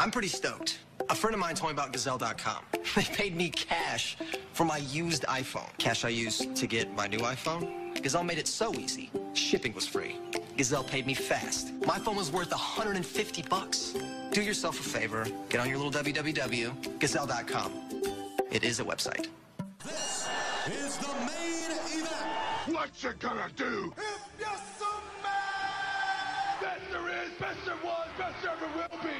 I'm pretty stoked. A friend of mine told me about Gazelle.com. They paid me cash for my used iPhone. Cash I used to get my new iPhone. Gazelle made it so easy. Shipping was free. Gazelle paid me fast. My phone was worth 150 bucks. Do yourself a favor, get on your little www, gazelle.com. It is a website. This is the main event. What you gonna do? Best there is, best there was, best there ever will be.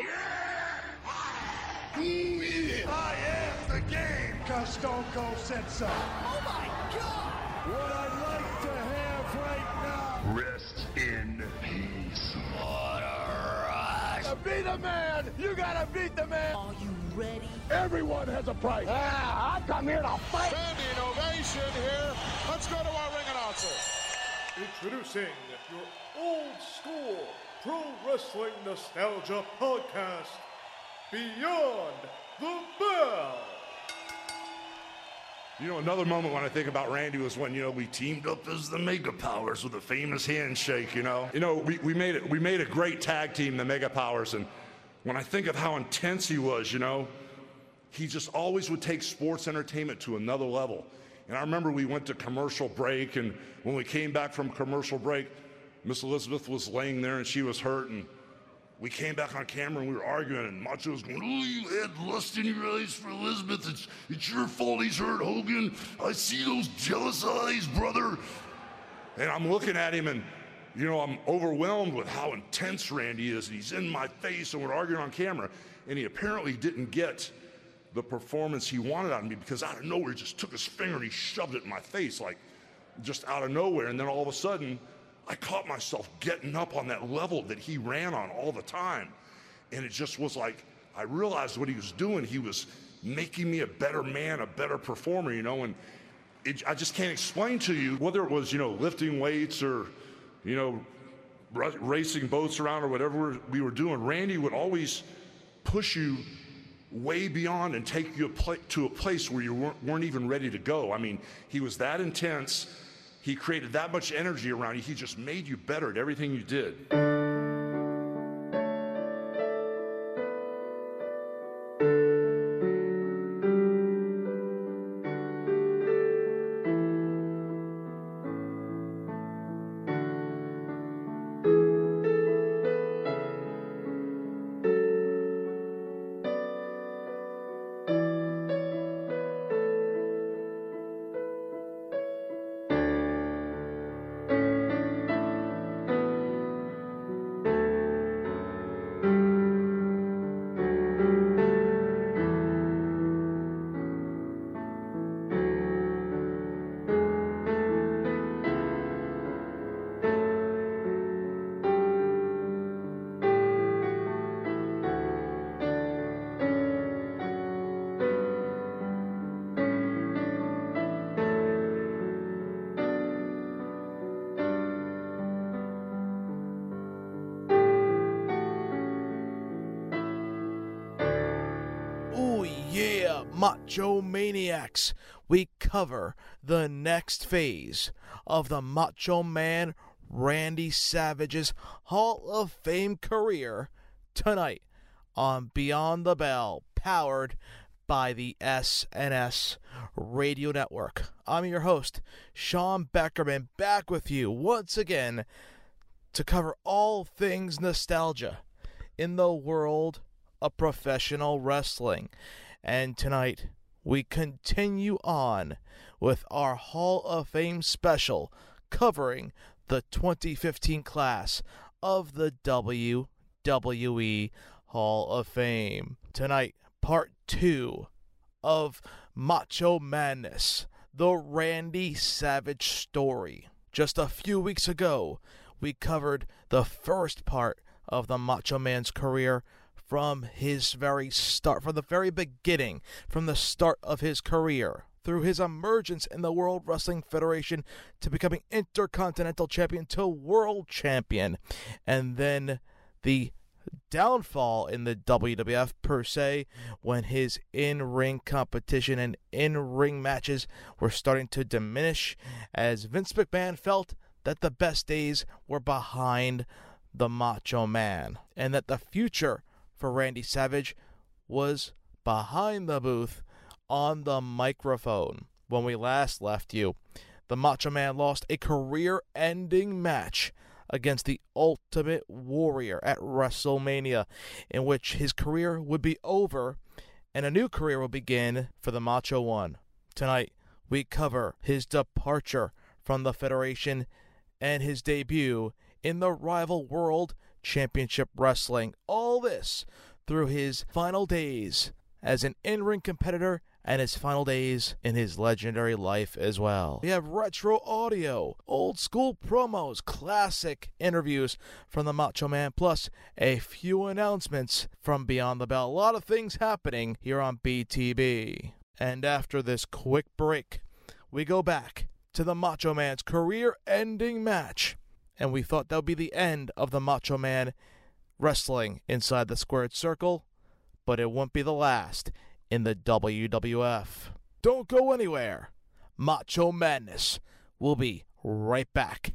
Yeah! Ooh, yeah. I am the game. Cause Stone Cold said so. What I'd like to have right now. Rest in peace. What a rush. To be the man, you gotta beat the man. Are you ready? Everyone has a price. Ah, I come here to fight. Standing ovation here. Let's go to our ring announcer. Introducing your old school pro wrestling nostalgia podcast, Beyond the Bell. You know, another moment when I think about Randy was when, you know, we teamed up as the Mega Powers with a famous handshake, you know. You know, we, we made it we made a great tag team, the Mega Powers, and when I think of how intense he was, you know, he just always would take sports entertainment to another level. And I remember we went to commercial break, and when we came back from commercial break, Miss Elizabeth was laying there and she was hurt, and we came back on camera and we were arguing, and Macho was going, Oh, you had lust in your eyes for Elizabeth. It's, it's your fault he's hurt, Hogan. I see those jealous eyes, brother. And I'm looking at him, and, you know, I'm overwhelmed with how intense Randy is. And he's in my face, and we're arguing on camera. And he apparently didn't get the performance he wanted out of me because out of nowhere, he just took his finger and he shoved it in my face, like just out of nowhere. And then all of a sudden, I caught myself getting up on that level that he ran on all the time. And it just was like, I realized what he was doing. He was making me a better man, a better performer, you know, and it, I just can't explain to you whether it was, you know, lifting weights or, you know, ra- racing boats around or whatever we were doing. Randy would always push you way beyond and take you to a place where you weren't, weren't even ready to go. I mean, he was that intense. He created that much energy around you. He just made you better at everything you did. Macho Maniacs. We cover the next phase of the Macho Man Randy Savage's Hall of Fame career tonight on Beyond the Bell, powered by the SNS Radio Network. I'm your host, Sean Beckerman, back with you once again to cover all things nostalgia in the world of professional wrestling. And tonight, we continue on with our Hall of Fame special covering the 2015 class of the WWE Hall of Fame. Tonight, part two of Macho Madness, the Randy Savage story. Just a few weeks ago, we covered the first part of the Macho Man's career from his very start, from the very beginning, from the start of his career, through his emergence in the World Wrestling Federation to becoming Intercontinental Champion to World Champion, and then the downfall in the WWF per se when his in ring competition and in ring matches were starting to diminish as Vince McMahon felt that the best days were behind the Macho Man and that the future for Randy Savage was behind the booth on the microphone. When we last left you, the Macho Man lost a career ending match against the Ultimate Warrior at WrestleMania, in which his career would be over and a new career will begin for the Macho One. Tonight, we cover his departure from the Federation and his debut in the Rival World Championship Wrestling. All this through his final days as an in ring competitor and his final days in his legendary life as well. We have retro audio, old school promos, classic interviews from the Macho Man, plus a few announcements from Beyond the Bell. A lot of things happening here on BTB. And after this quick break, we go back to the Macho Man's career ending match. And we thought that would be the end of the Macho Man wrestling inside the squared circle, but it won't be the last in the WWF. Don't go anywhere. Macho Madness will be right back.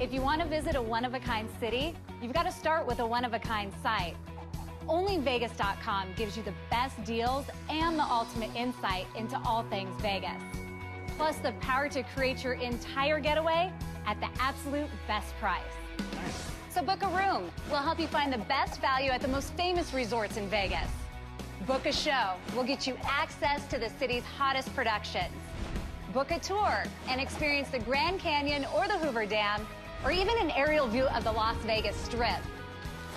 If you want to visit a one of a kind city, you've got to start with a one of a kind site. OnlyVegas.com gives you the best deals and the ultimate insight into all things Vegas. Plus, the power to create your entire getaway at the absolute best price. So, book a room. We'll help you find the best value at the most famous resorts in Vegas. Book a show. We'll get you access to the city's hottest productions. Book a tour and experience the Grand Canyon or the Hoover Dam, or even an aerial view of the Las Vegas Strip.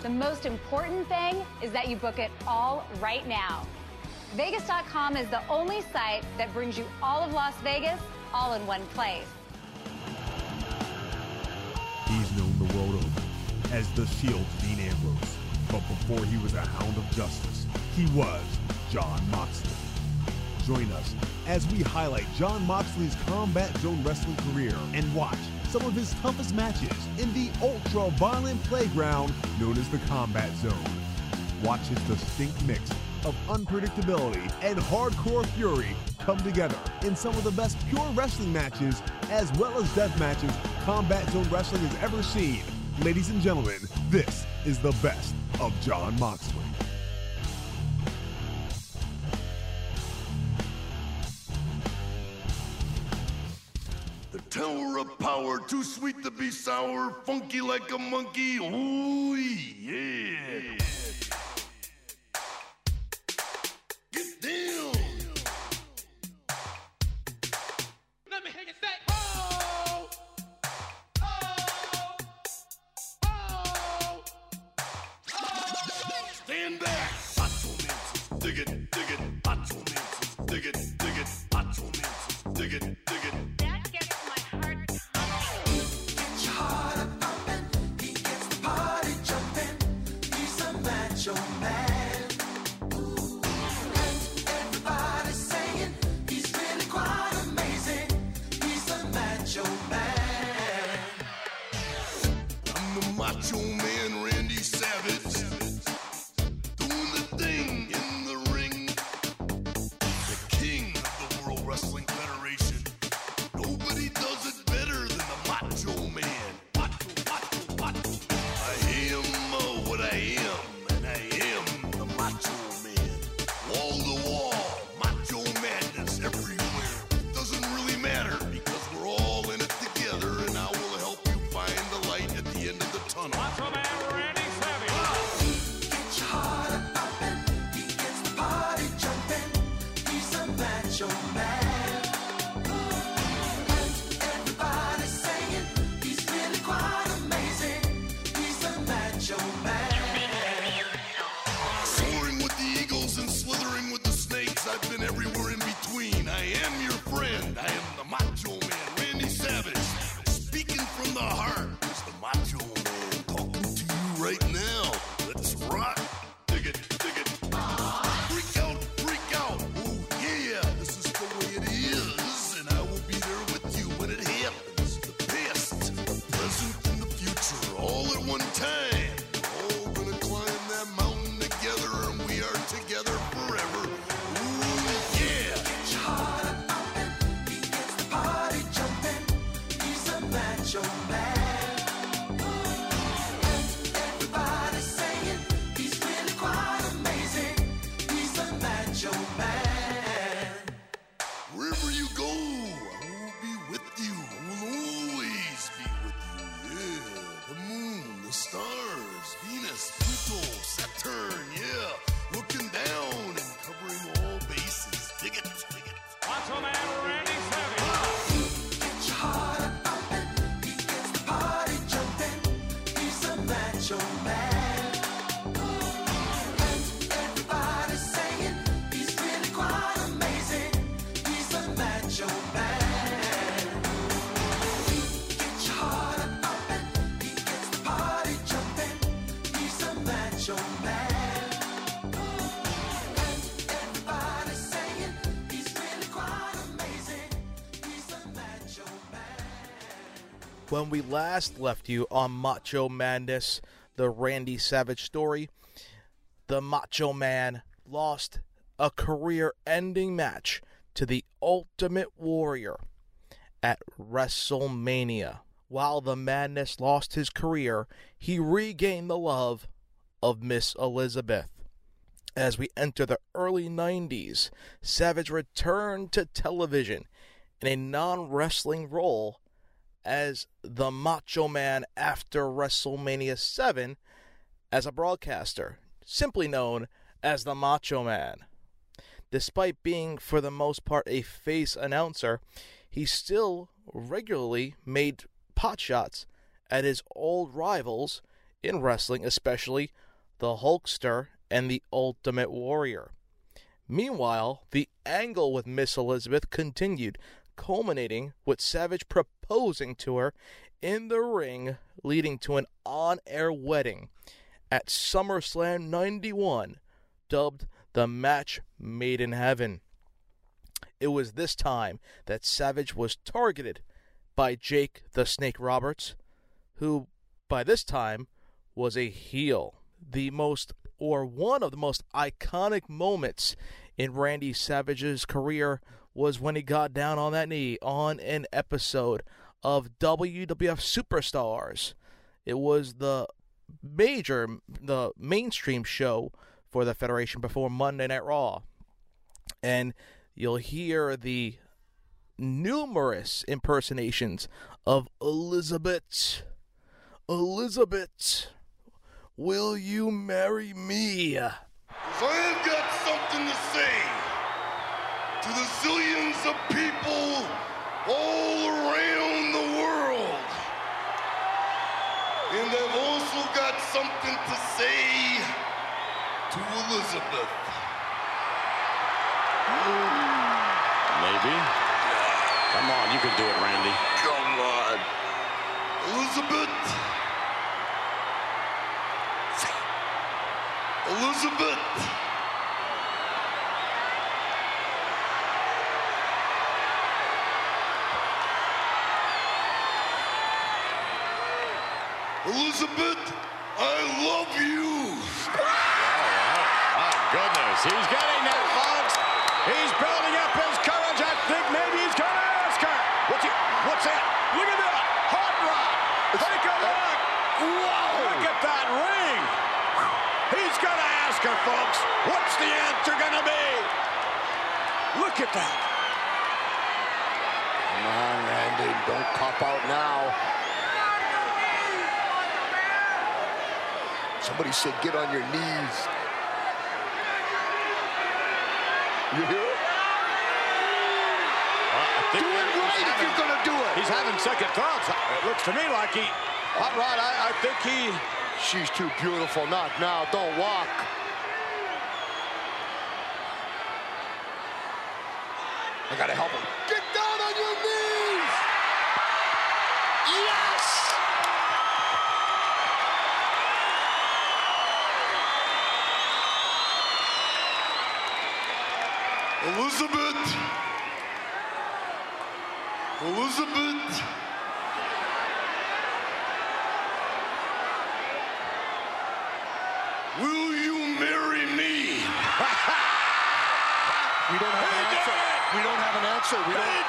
The most important thing is that you book it all right now. Vegas.com is the only site that brings you all of Las Vegas all in one place. He's known the world over as the Shield Dean Ambrose. But before he was a hound of justice, he was Jon Moxley. Join us as we highlight Jon Moxley's Combat Zone wrestling career and watch some of his toughest matches in the ultra violent playground known as the Combat Zone. Watch his distinct mix of unpredictability and hardcore fury come together in some of the best pure wrestling matches as well as death matches Combat Zone Wrestling has ever seen. Ladies and gentlemen, this is the best of Jon Moxley. The tower of power, too sweet to be sour, funky like a monkey. Ooh, yeah. When we last left you on Macho Madness, the Randy Savage story, the Macho Man lost a career ending match to the Ultimate Warrior at WrestleMania. While the Madness lost his career, he regained the love of Miss Elizabeth. As we enter the early 90s, Savage returned to television in a non wrestling role as the Macho Man after WrestleMania 7 as a broadcaster, simply known as the Macho Man. Despite being, for the most part, a face announcer, he still regularly made pot shots at his old rivals in wrestling, especially the Hulkster and the Ultimate Warrior. Meanwhile, the angle with Miss Elizabeth continued, culminating with Savage proposing to her in the ring, leading to an on air wedding at SummerSlam 91, dubbed the match made in heaven. It was this time that Savage was targeted by Jake the Snake Roberts, who by this time was a heel. The most, or one of the most iconic moments in Randy Savage's career was when he got down on that knee on an episode of WWF Superstars. It was the major, the mainstream show for the Federation before Monday Night Raw. And you'll hear the numerous impersonations of Elizabeth. Elizabeth, will you marry me? I've got something to say to the zillions of people all around the world. And I've also got something to say to Elizabeth. Maybe. Come on, you can do it, Randy. Come on. Elizabeth. Elizabeth. Elizabeth, I love you. My goodness, he's getting that, folks. He's building up his courage. I think maybe he's going to ask her. What's he, What's that? Look at that. Hot rock. Take a look. Whoa. Look at that ring. He's going to ask her, folks. What's the answer going to be? Look at that. Come on, Randy. Don't cop out now. Somebody said get on your knees. You hear it? Think Do it right if you're gonna do it. He's having second thoughts. It looks to me like he. Hot rod. I, I think he. She's too beautiful. Not now. Don't walk. Answer. We don't.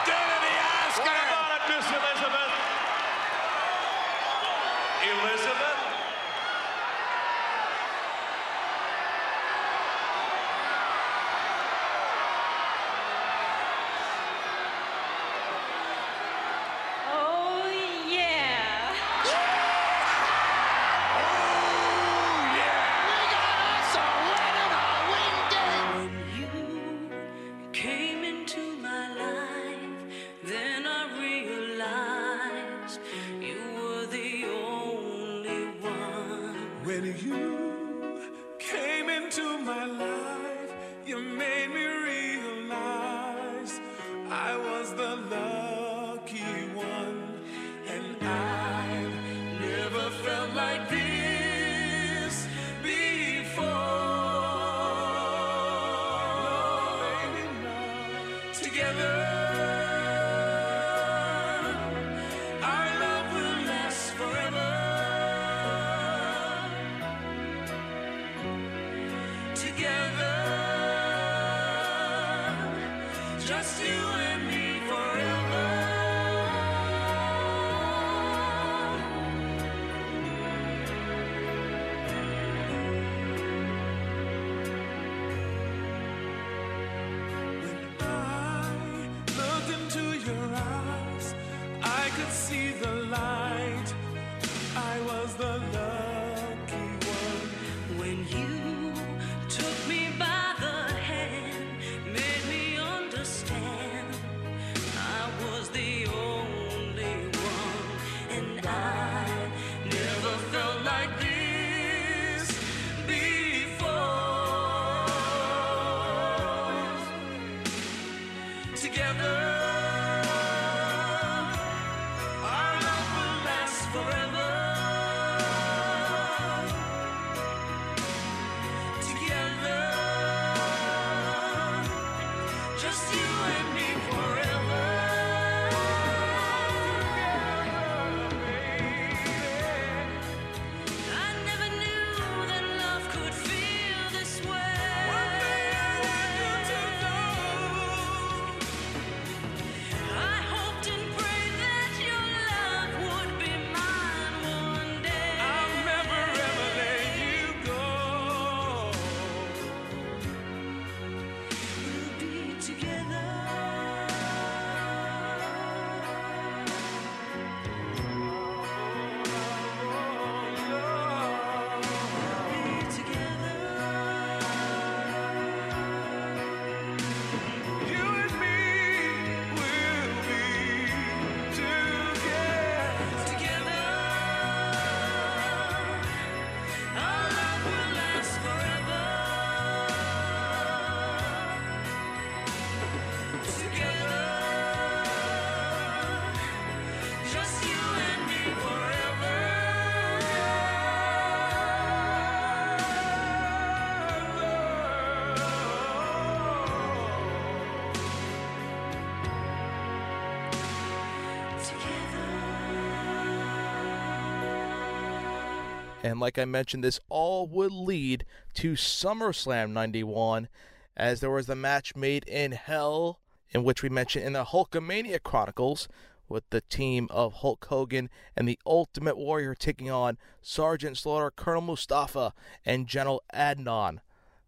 And like I mentioned, this all would lead to SummerSlam 91, as there was the match made in hell, in which we mentioned in the Hulkamania Chronicles, with the team of Hulk Hogan and the Ultimate Warrior taking on Sergeant Slaughter, Colonel Mustafa, and General Adnan.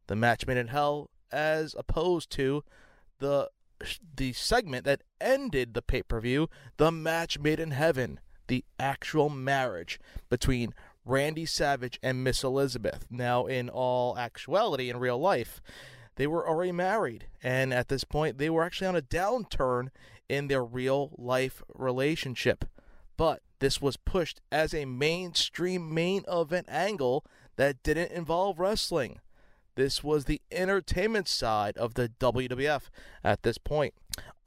The match made in hell, as opposed to the the segment that ended the pay per view, the match made in heaven, the actual marriage between Randy Savage and Miss Elizabeth. Now, in all actuality, in real life, they were already married, and at this point, they were actually on a downturn in their real life relationship. But this was pushed as a mainstream main event angle that didn't involve wrestling. This was the entertainment side of the WWF at this point.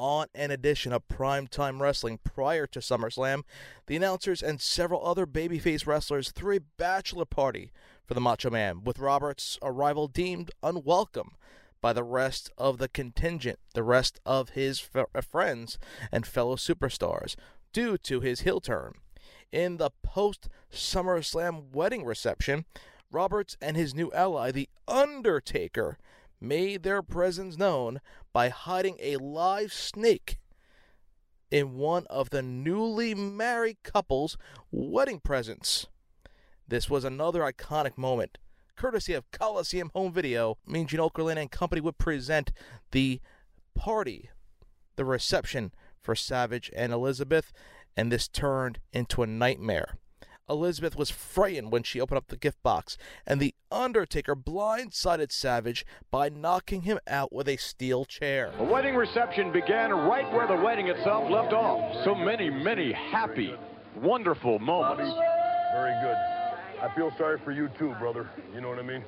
On an edition of Primetime Wrestling prior to SummerSlam, the announcers and several other babyface wrestlers threw a bachelor party for the Macho Man, with Roberts' arrival deemed unwelcome by the rest of the contingent, the rest of his f- uh, friends and fellow superstars, due to his heel turn. In the post SummerSlam wedding reception, Roberts and his new ally, The Undertaker, made their presence known by hiding a live snake in one of the newly married couple's wedding presents. This was another iconic moment. Courtesy of Coliseum Home Video, Mean Gene Okerlund and company would present the party, the reception for Savage and Elizabeth, and this turned into a nightmare. Elizabeth was frightened when she opened up the gift box, and the Undertaker blindsided Savage by knocking him out with a steel chair. The wedding reception began right where the wedding itself left off. So many, many happy, wonderful moments. Very good. I feel sorry for you too, brother. You know what I mean?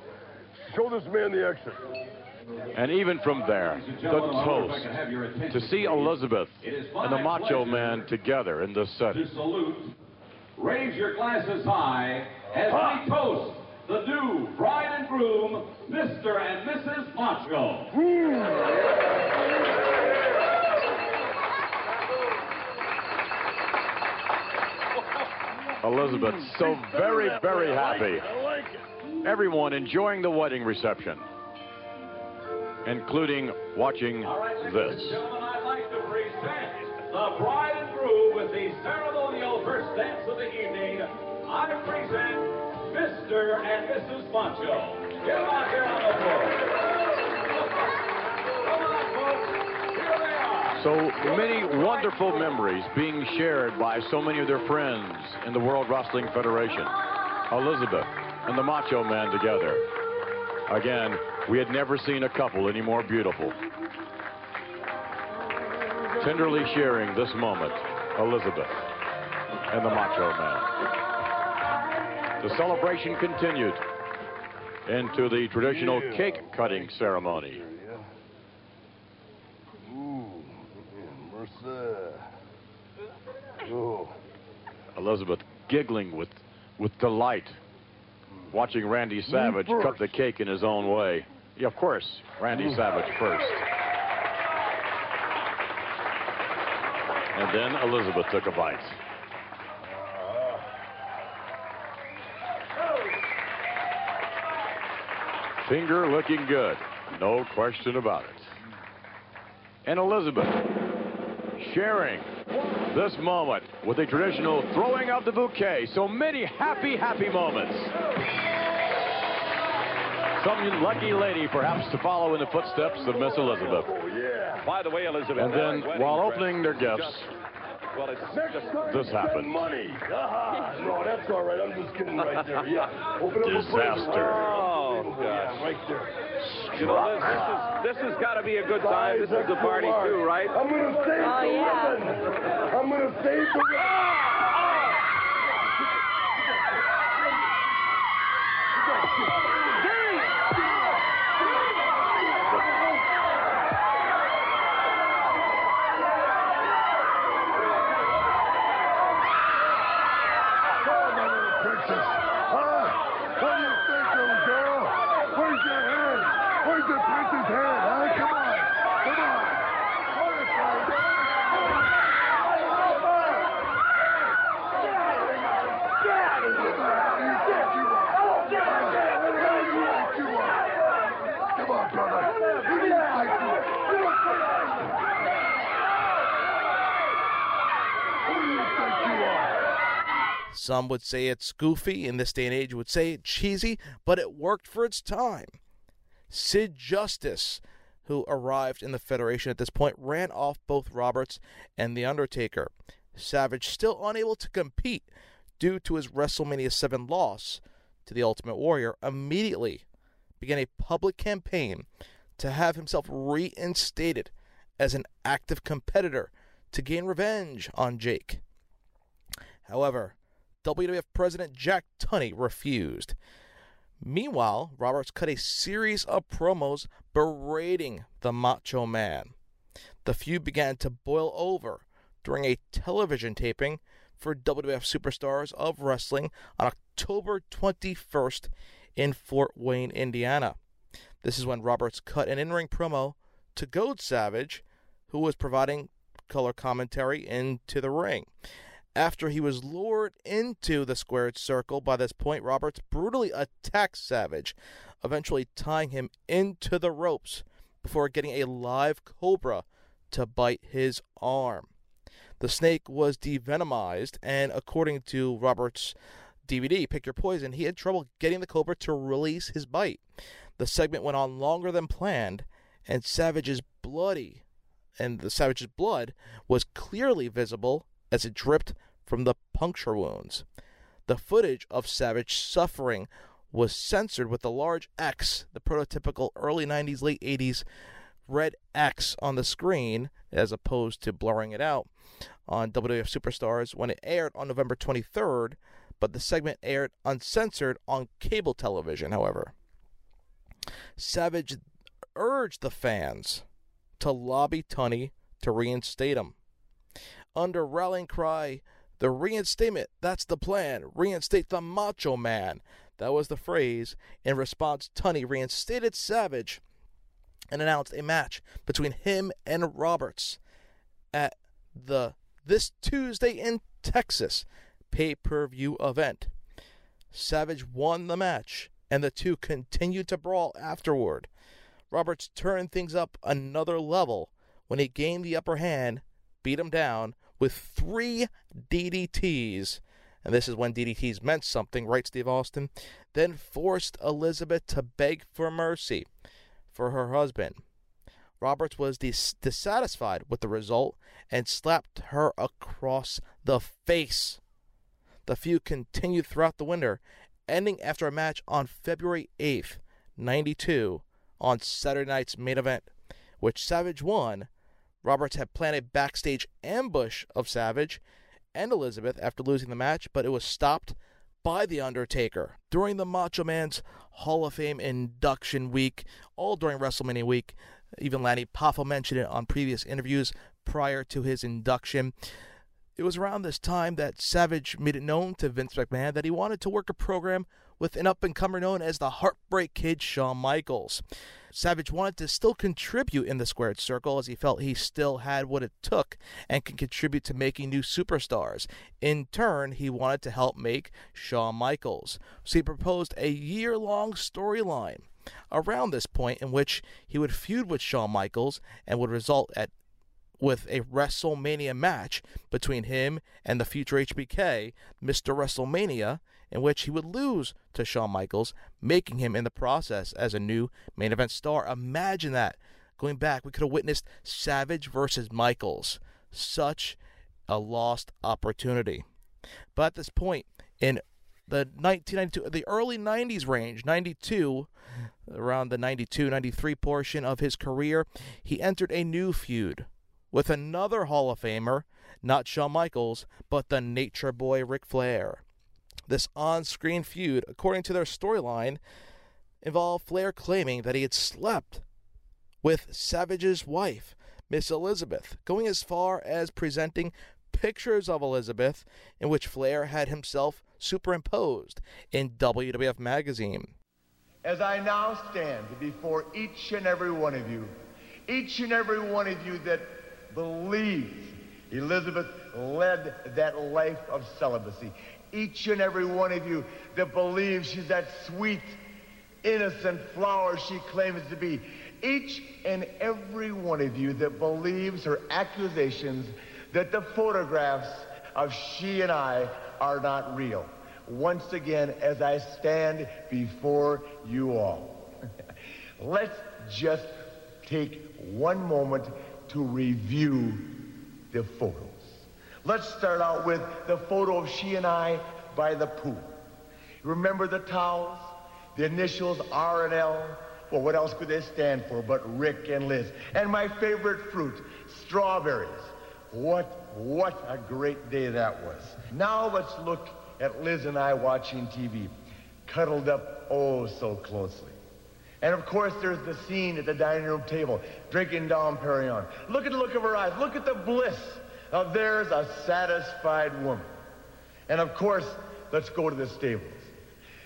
Show this man the exit. And even from there, the toast to see Elizabeth and the Macho Man together in this setting. Raise your glasses high as we ah. toast the new bride and groom, Mr. and Mrs. Macho. Hmm. Elizabeth, so very, very happy. Everyone enjoying the wedding reception, including watching this. Present Mr. and Mrs. Macho. Get them out here on the floor. So many wonderful memories being shared by so many of their friends in the World Wrestling Federation. Elizabeth and the Macho Man together. Again, we had never seen a couple any more beautiful. Tenderly sharing this moment, Elizabeth and the Macho Man. The celebration continued into the traditional cake cutting ceremony. Ooh. Oh. Elizabeth giggling with, with delight, watching Randy Savage cut the cake in his own way. Yeah, of course, Randy Savage first. And then Elizabeth took a bite. Finger looking good, no question about it. And Elizabeth sharing this moment with a traditional throwing of the bouquet. So many happy, happy moments. Some lucky lady, perhaps, to follow in the footsteps of Miss Elizabeth. By the way, Elizabeth. And then, while opening their gifts, well, it's just This happened. money. Ah, no, that's all right. I'm just kidding right there. Yeah. Open up a. Disaster. Oh, Yeah, right there. You know, this, this, is, this has got to be a good time. This is the party, too, right? I'm gonna save Oh, the yeah. ribbon. I'm gonna save the ribbon. Come on, my little princess. Huh? What do you think, little girl? Where's your hand? Where's the prince's hand? Huh? Come on. Come on. Come on, brother. Who do you think you are? Who do you think you are? Some would say it's goofy, in this day and age would say it's cheesy, but it worked for its time. Sid Justice, who arrived in the Federation at this point, ran off both Roberts and The Undertaker. Savage, still unable to compete due to his WrestleMania 7 loss to The Ultimate Warrior, immediately began a public campaign to have himself reinstated as an active competitor to gain revenge on Jake. However, WWF President Jack Tunney refused. Meanwhile, Roberts cut a series of promos berating the Macho Man. The feud began to boil over during a television taping for WWF Superstars of Wrestling on October 21st in Fort Wayne, Indiana. This is when Roberts cut an in ring promo to Goad Savage, who was providing color commentary into the ring. After he was lured into the squared circle by this point, Roberts brutally attacked Savage, eventually tying him into the ropes before getting a live cobra to bite his arm. The snake was devenomized, and according to Roberts' DVD, Pick Your Poison, he had trouble getting the cobra to release his bite. The segment went on longer than planned, and Savage's bloody and the Savage's blood was clearly visible as it dripped from the puncture wounds. The footage of Savage suffering was censored with a large X, the prototypical early 90s, late 80s red X on the screen, as opposed to blurring it out on WWF Superstars when it aired on November 23rd, but the segment aired uncensored on cable television, however. Savage urged the fans to lobby Tunney to reinstate him. Under rallying cry, the reinstatement, that's the plan, reinstate the Macho Man. That was the phrase. In response, Tunney reinstated Savage and announced a match between him and Roberts at the this Tuesday in Texas pay-per-view event. Savage won the match, and the two continued to brawl afterward. Roberts turned things up another level when he gained the upper hand beat him down with three DDTs. And this is when DDTs meant something, right, Steve Austin? Then forced Elizabeth to beg for mercy for her husband. Roberts was dis- dissatisfied with the result and slapped her across the face. The feud continued throughout the winter, ending after a match on February 8th, 92, on Saturday night's main event, which Savage won. Roberts had planned a backstage ambush of Savage and Elizabeth after losing the match, but it was stopped by The Undertaker. During the Macho Man's Hall of Fame induction week, all during WrestleMania week, even Lanny Poffo mentioned it on previous interviews prior to his induction. It was around this time that Savage made it known to Vince McMahon that he wanted to work a program with an up and comer known as the Heartbreak Kid Shawn Michaels. Savage wanted to still contribute in the squared circle as he felt he still had what it took and can contribute to making new superstars. In turn, he wanted to help make Shawn Michaels. So he proposed a year long storyline around this point in which he would feud with Shawn Michaels and would result at with a WrestleMania match between him and the future HBK, Mr. WrestleMania, in which he would lose to Shawn Michaels, making him in the process as a new main event star. Imagine that. Going back, we could have witnessed Savage versus Michaels. Such a lost opportunity. But at this point, in the 1992, the early 90s range, 92, around the 92 93 portion of his career, he entered a new feud with another Hall of Famer, not Shawn Michaels, but the Nature Boy Ric Flair. This on screen feud, according to their storyline, involved Flair claiming that he had slept with Savage's wife, Miss Elizabeth, going as far as presenting pictures of Elizabeth in which Flair had himself superimposed in WWF magazine. As I now stand before each and every one of you, each and every one of you that believes Elizabeth led that life of celibacy, each and every one of you that believes she's that sweet, innocent flower she claims to be, each and every one of you that believes her accusations that the photographs of she and I are not real. Once again, as I stand before you all, let's just take one moment to review the photos. Let's start out with the photo of she and I by the pool. Remember the towels? The initials R and L? Well, what else could they stand for but Ric and Liz? And my favorite fruit, strawberries. What, what a great day that was. Now let's look at Liz and I watching TV, cuddled up oh so closely. And of course, there's the scene at the dining room table, drinking Dom Perignon. Look at the look of her eyes. Look at the bliss of there's a satisfied woman. And of course, let's go to the stables.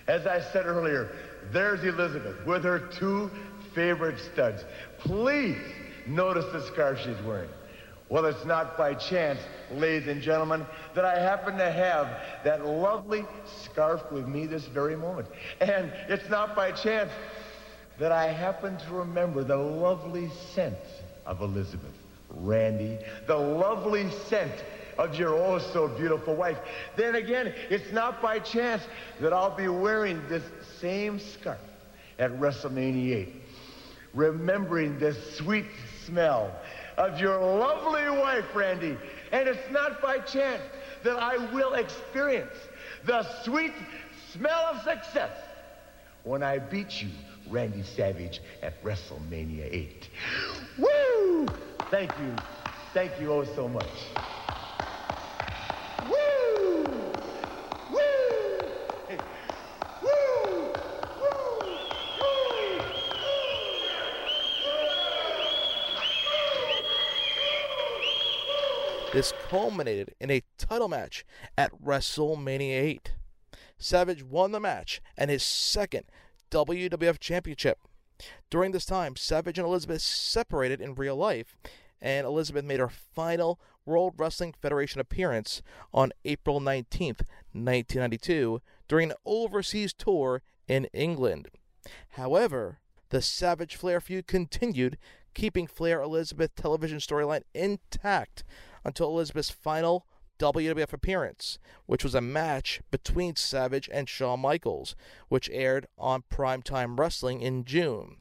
As I said earlier, there's Elizabeth with her two favorite studs. Please notice the scarf she's wearing. Well, it's not by chance, ladies and gentlemen, that I happen to have that lovely scarf with me this very moment. And it's not by chance that I happen to remember the lovely scent of Elizabeth, Randy, the lovely scent of your oh so beautiful wife. Then again, it's not by chance that I'll be wearing this same scarf at WrestleMania 8, remembering the sweet smell of your lovely wife, Randy. And it's not by chance that I will experience the sweet smell of success when I beat you, Randy Savage, at WrestleMania 8. Woo! Thank you. Thank you oh so much. Woo! Woo! Hey. Woo! Woo! Woo! This culminated in a title match at WrestleMania 8. Savage won the match and his second WWF Championship. During this time, Savage and Elizabeth separated in real life, and Elizabeth made her final World Wrestling Federation appearance on April 19th, 1992, during an overseas tour in England. However, the Savage Flair feud continued, keeping Flair Elizabeth television storyline intact until Elizabeth's final WWF appearance, which was a match between Savage and Shawn Michaels, which aired on Primetime Wrestling in June.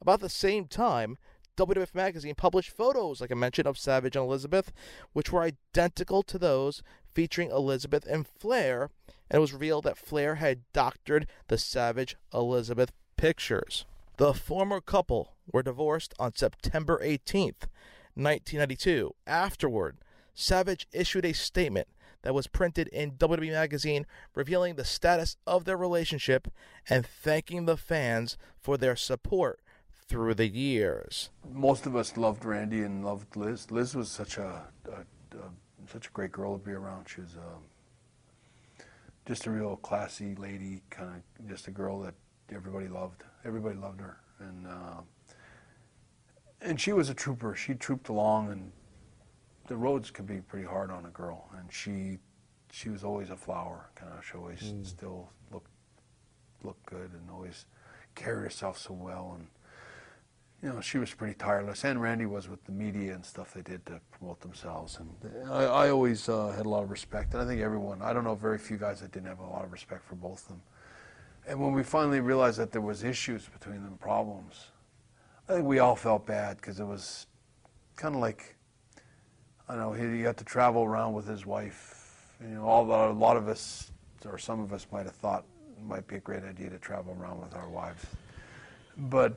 About the same time, WWF Magazine published photos, like I mentioned, of Savage and Elizabeth, which were identical to those featuring Elizabeth and Flair, and it was revealed that Flair had doctored the Savage Elizabeth pictures. The former couple were divorced on September 18th, 1992. Afterward, Savage issued a statement that was printed in WWE Magazine revealing the status of their relationship and thanking the fans for their support through the years. Most of us loved Randy and loved Liz. Liz was such a, a, a such a great girl to be around. She was um, just a real classy lady, kind of just a girl that everybody loved. Everybody loved her, and uh, and she was a trooper. She trooped along, and the roads could be pretty hard on a girl, and she she was always a flower. Kind of, she always Mm. still looked looked good, and always carried herself so well, and you know, she was pretty tireless, and Randy was with the media and stuff they did to promote themselves. And I, I always uh, had a lot of respect, and I think everyone, I don't know very few guys that didn't have a lot of respect for both of them. And when we finally realized that there was issues between them, problems, I think we all felt bad because it was kind of like, I know, he, got to travel around with his wife. You know, all a lot of us, or some of us might have thought it might be a great idea to travel around with our wives. But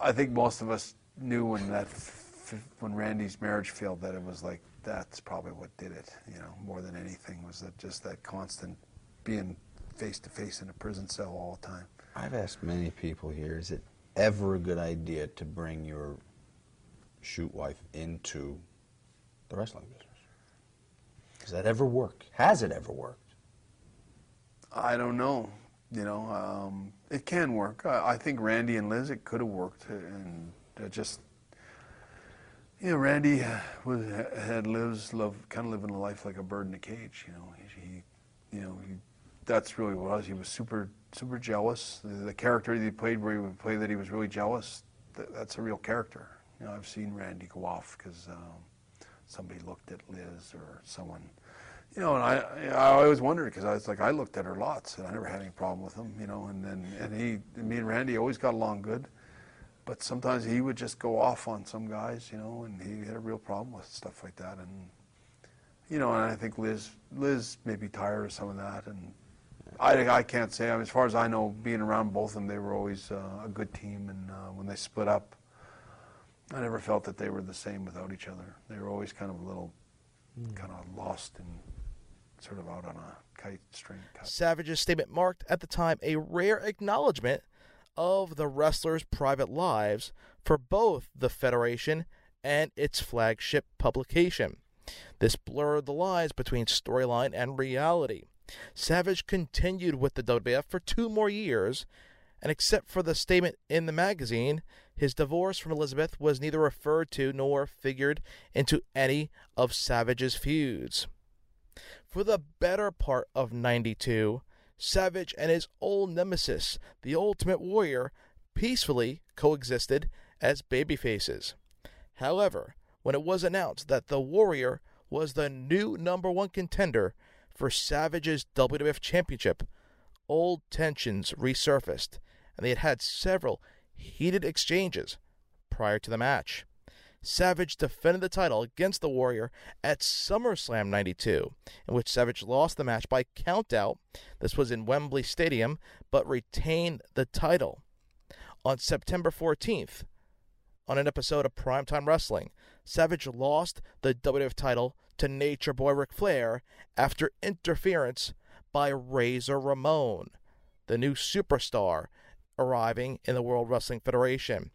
I think most of us knew when that when Randy's marriage failed that it was like that's probably what did it. You know, more than anything was that just that constant being face to face in a prison cell all the time. I've asked many people here, is it ever a good idea to bring your shoot wife into the wrestling business? Does that ever work? Has it ever worked? I don't know. You know, um, it can work. I, I think Randy and Liz, it could have worked, and just, you know, Randy was had lives love kind of living a life like a bird in a cage. You know, he, you know, he, that's really what it was. He was super super jealous. The, the character that he played, where he would play that he was really jealous, that, that's a real character. You know, I've seen Randy go off because um, somebody looked at Liz or someone. You know, and I, I always wondered because I was like, I looked at her lots, and I never had any problem with him. You know, and then and he, me and Randy always got along good, but sometimes he would just go off on some guys, you know, and he had a real problem with stuff like that. And you know, and I think Liz, Liz may be tired of some of that, and I, I can't say. I mean, as far as I know, being around both of them, they were always uh, a good team, and uh, when they split up, I never felt that they were the same without each other. They were always kind of a little, hmm. kind of lost and sort of out on a kite string. Savage's statement marked at the time a rare acknowledgement of the wrestlers' private lives for both the Federation and its flagship publication. This blurred the lines between storyline and reality. Savage continued with the WWF for two more years, and except for the statement in the magazine, his divorce from Elizabeth was neither referred to nor figured into any of Savage's feuds. For the better part of 92, Savage and his old nemesis, the Ultimate Warrior, peacefully coexisted as babyfaces. However, when it was announced that the Warrior was the new number one contender for Savage's WWF Championship, old tensions resurfaced, and they had had several heated exchanges prior to the match. Savage defended the title against the Warrior at SummerSlam 92, in which Savage lost the match by countout. This was in Wembley Stadium, but retained the title. On September 14th, on an episode of Primetime Wrestling, Savage lost the WWF title to Nature Boy Ric Flair after interference by Razor Ramon, the new superstar arriving in the World Wrestling Federation.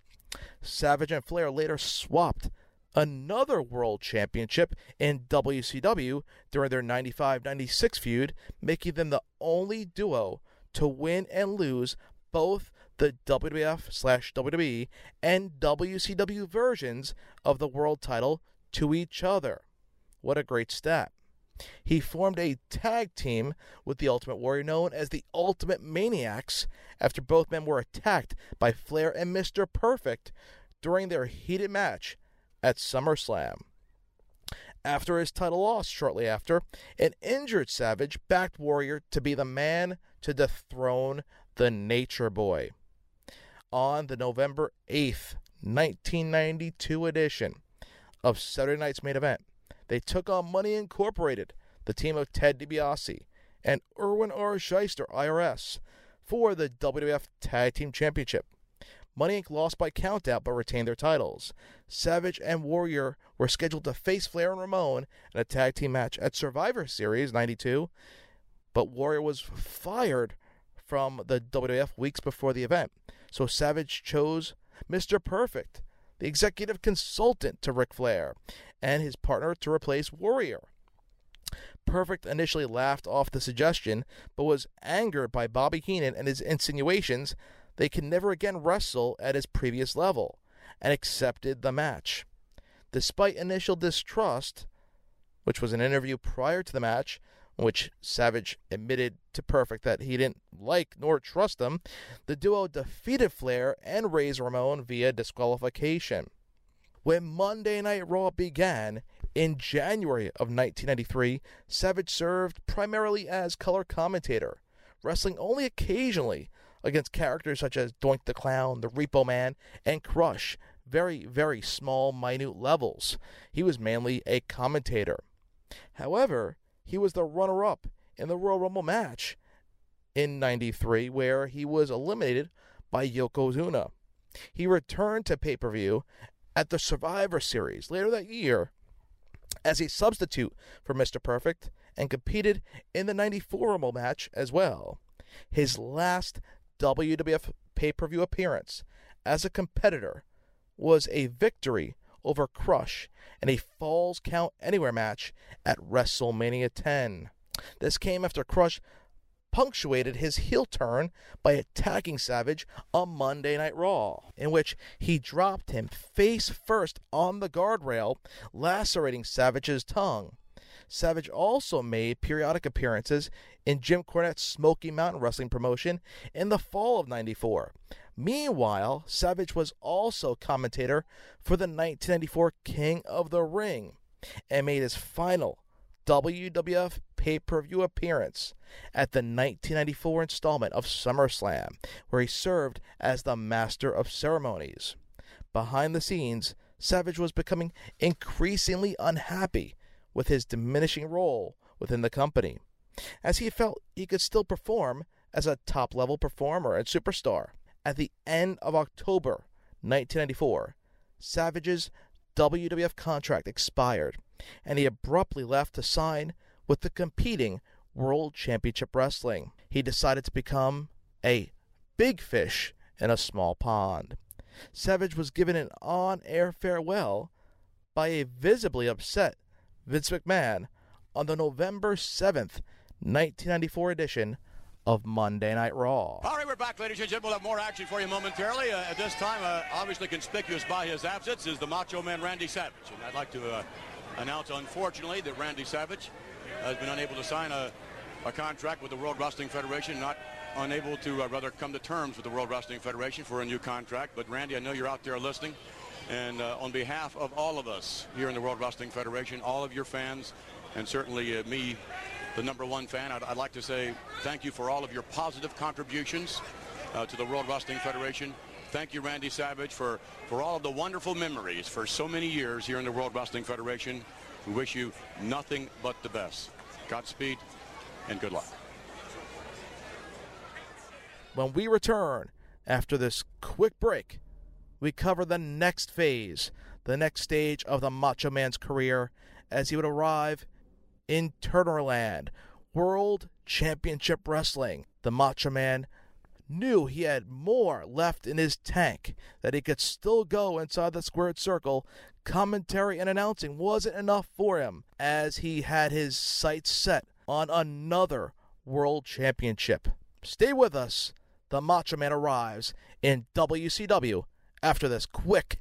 Savage and Flair later swapped another world championship in WCW during their 95 96 feud, making them the only duo to win and lose both the WWF slash WWE and WCW versions of the world title to each other. What a great stat. He formed a tag team with the Ultimate Warrior known as the Ultimate Maniacs after both men were attacked by Flair and Mr. Perfect during their heated match at SummerSlam. After his title loss shortly after, an injured Savage backed Warrior to be the man to dethrone the Nature Boy. On the November 8th, 1992 edition of Saturday Night's main event, they took on Money Incorporated, the team of Ted DiBiase and Irwin R. Schyster, IRS, for the WWF Tag Team Championship. Money Inc. lost by countout but retained their titles. Savage and Warrior were scheduled to face Flair and Ramon in a tag team match at Survivor Series 92, but Warrior was fired from the WWF weeks before the event. So Savage chose Mr. Perfect, the executive consultant to Ric Flair, and his partner to replace Warrior. Perfect initially laughed off the suggestion, but was angered by Bobby Heenan and his insinuations they could never again wrestle at his previous level, and accepted the match. Despite initial distrust, which was an interview prior to the match, which Savage admitted to Perfect that he didn't like nor trust him, the duo defeated Flair and Razor Ramon via disqualification. When Monday Night Raw began in January of 1993, Savage served primarily as color commentator, wrestling only occasionally against characters such as Doink the Clown, the Repo Man, and Crush, very, very small, minute levels. He was mainly a commentator. However, he was the runner up in the Royal Rumble match in 93, where he was eliminated by Yokozuna. He returned to pay per view at the Survivor Series later that year as a substitute for Mr. Perfect and competed in the 94 Rumble match as well. His last WWF pay per view appearance as a competitor was a victory over Crush in a Falls Count Anywhere match at WrestleMania 10. This came after Crush punctuated his heel turn by attacking Savage on Monday Night Raw, in which he dropped him face first on the guardrail, lacerating Savage's tongue. Savage also made periodic appearances in Jim Cornette's Smoky Mountain Wrestling promotion in the fall of 94. Meanwhile, Savage was also commentator for the 1994 King of the Ring and made his final WWF pay per view appearance at the 1994 installment of SummerSlam, where he served as the Master of Ceremonies. Behind the scenes, Savage was becoming increasingly unhappy with his diminishing role within the company, as he felt he could still perform as a top level performer and superstar. At the end of October 1994, Savage's WWF contract expired, and he abruptly left to sign with the competing World Championship Wrestling. He decided to become a big fish in a small pond. Savage was given an on air farewell by a visibly upset Vince McMahon on the November 7th, 1994 edition of Monday Night Raw. All right, we're back, ladies and gentlemen. We'll have more action for you momentarily. Uh, at this time, uh, obviously conspicuous by his absence is the Macho Man Randy Savage. And I'd like to uh, announce, unfortunately, that Randy Savage has been unable to sign a, a contract with the World Wrestling Federation, not unable to, uh, rather, come to terms with the World Wrestling Federation for a new contract. But, Randy, I know you're out there listening. And uh, on behalf of all of us here in the World Wrestling Federation, all of your fans, and certainly uh, me, the number one fan, I'd, I'd, like to say thank you for all of your positive contributions uh, to the World Wrestling Federation. Thank you, Randy Savage, for, for all of the wonderful memories for so many years here in the World Wrestling Federation. We wish you nothing but the best. Godspeed and good luck. When we return after this quick break, we cover the next phase, the next stage of the Macho Man's career as he would arrive in Turnerland, World Championship Wrestling. The Macho Man knew he had more left in his tank, that he could still go inside the squared circle. Commentary and announcing wasn't enough for him, as he had his sights set on another World Championship. Stay with us. The Macho Man arrives in WCW after this quick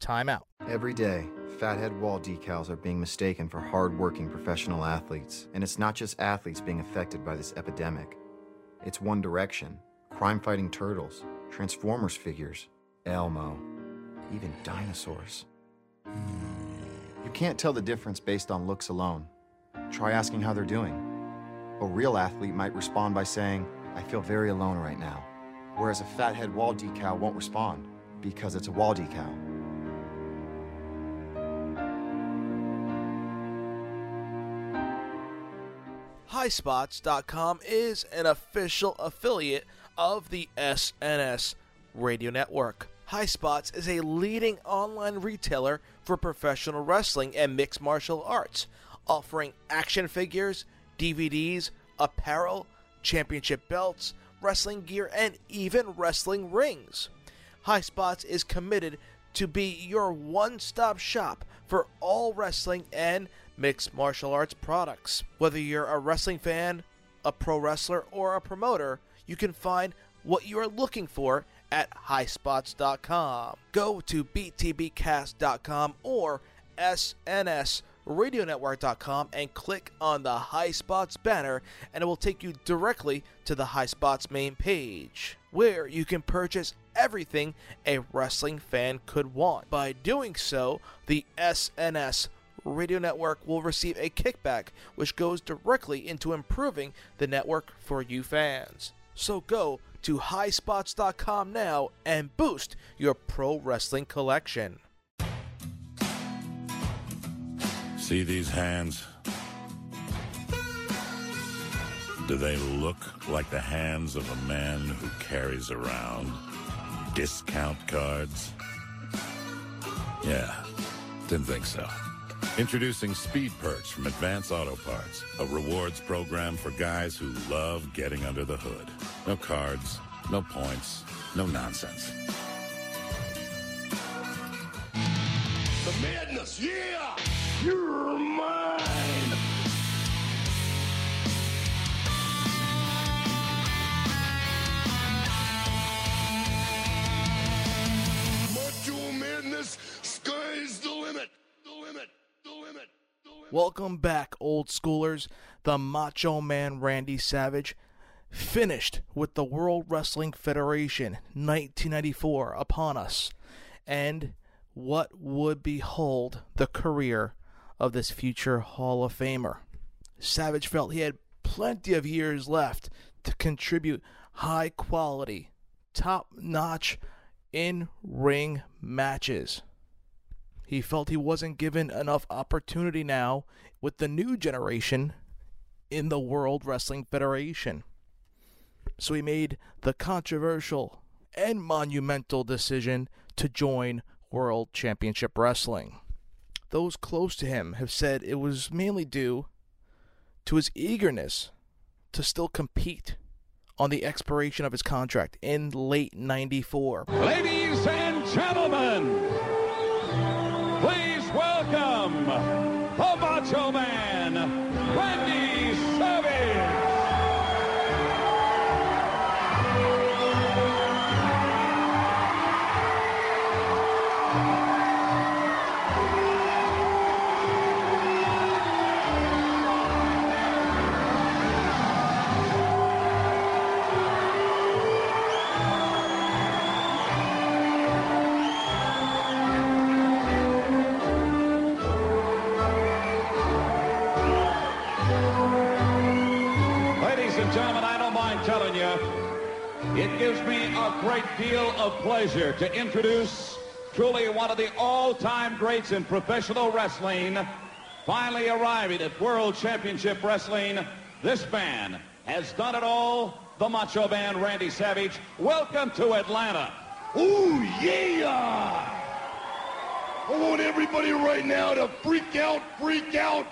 timeout. Every day, fathead wall decals are being mistaken for hard-working professional athletes. And it's not just athletes being affected by this epidemic. It's One Direction, crime-fighting turtles, Transformers figures, Elmo, even dinosaurs. You can't tell the difference based on looks alone. Try asking how they're doing. A real athlete might respond by saying, I feel very alone right now. Whereas a fathead wall decal won't respond because it's a wall decal. HighSpots.com is an official affiliate of the SNS Radio Network. HighSpots is a leading online retailer for professional wrestling and mixed martial arts, offering action figures, DVDs, apparel, championship belts, wrestling gear, and even wrestling rings. HighSpots is committed to be your one stop shop for all wrestling and mixed martial arts products. Whether you're a wrestling fan, a pro wrestler, or a promoter, you can find what you are looking for at highspots.com. Go to btbcast.com or snsradionetwork.com and click on the High Spots banner, and it will take you directly to the High Spots main page, where you can purchase everything a wrestling fan could want. By doing so, the SNS Radio Network will receive a kickback, which goes directly into improving the network for you fans. So go to highspots.com now and boost your pro wrestling collection. See these hands? Do they look like the hands of a man who carries around discount cards? Yeah, didn't think so. Introducing Speed Perks from Advance Auto Parts, a rewards program for guys who love getting under the hood. No cards, no points, no nonsense. The madness, yeah! You're mine! Sky's the limit! The limit! The limit! Welcome back, old schoolers. The Macho Man Randy Savage finished with the World Wrestling Federation 1994 upon us. And what would behold the career of this future Hall of Famer? Savage felt he had plenty of years left to contribute high quality, top notch in ring matches. He felt he wasn't given enough opportunity now with the new generation in the World Wrestling Federation. So he made the controversial and monumental decision to join World Championship Wrestling. Those close to him have said it was mainly due to his eagerness to still compete on the expiration of his contract in late 94. Ladies and gentlemen, gives me a great deal of pleasure to introduce truly one of the all-time greats in professional wrestling, finally arriving at World Championship Wrestling. This man has done it all, the Macho Man Randy Savage. Welcome to Atlanta. Ooh, yeah! I want everybody right now to freak out, freak out.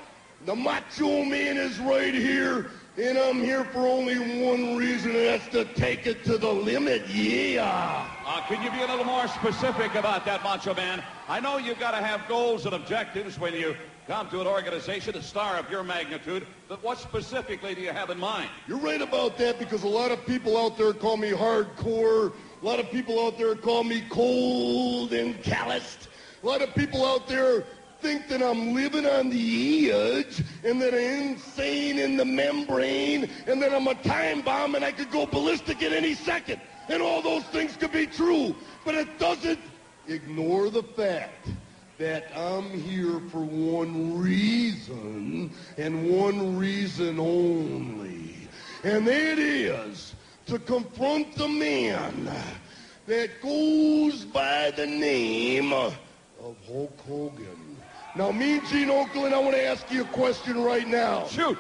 The Macho Man is right here, and I'm here for only one reason, and that's to take it to the limit, yeah! Uh, can you be a little more specific about that, Macho Man? I know you've got to have goals and objectives when you come to an organization, a star of your magnitude, but what specifically do you have in mind? You're right about that because a lot of people out there call me hardcore. A lot of people out there call me cold and calloused. A lot of people out there think that I'm living on the edge and that I'm insane in the membrane and that I'm a time bomb and I could go ballistic at any second. And all those things could be true, but it doesn't ignore the fact that I'm here for one reason and one reason only. And that is to confront the man that goes by the name of Hulk Hogan. Now, me, Gene Okerlund, I want to ask you a question right now. Shoot.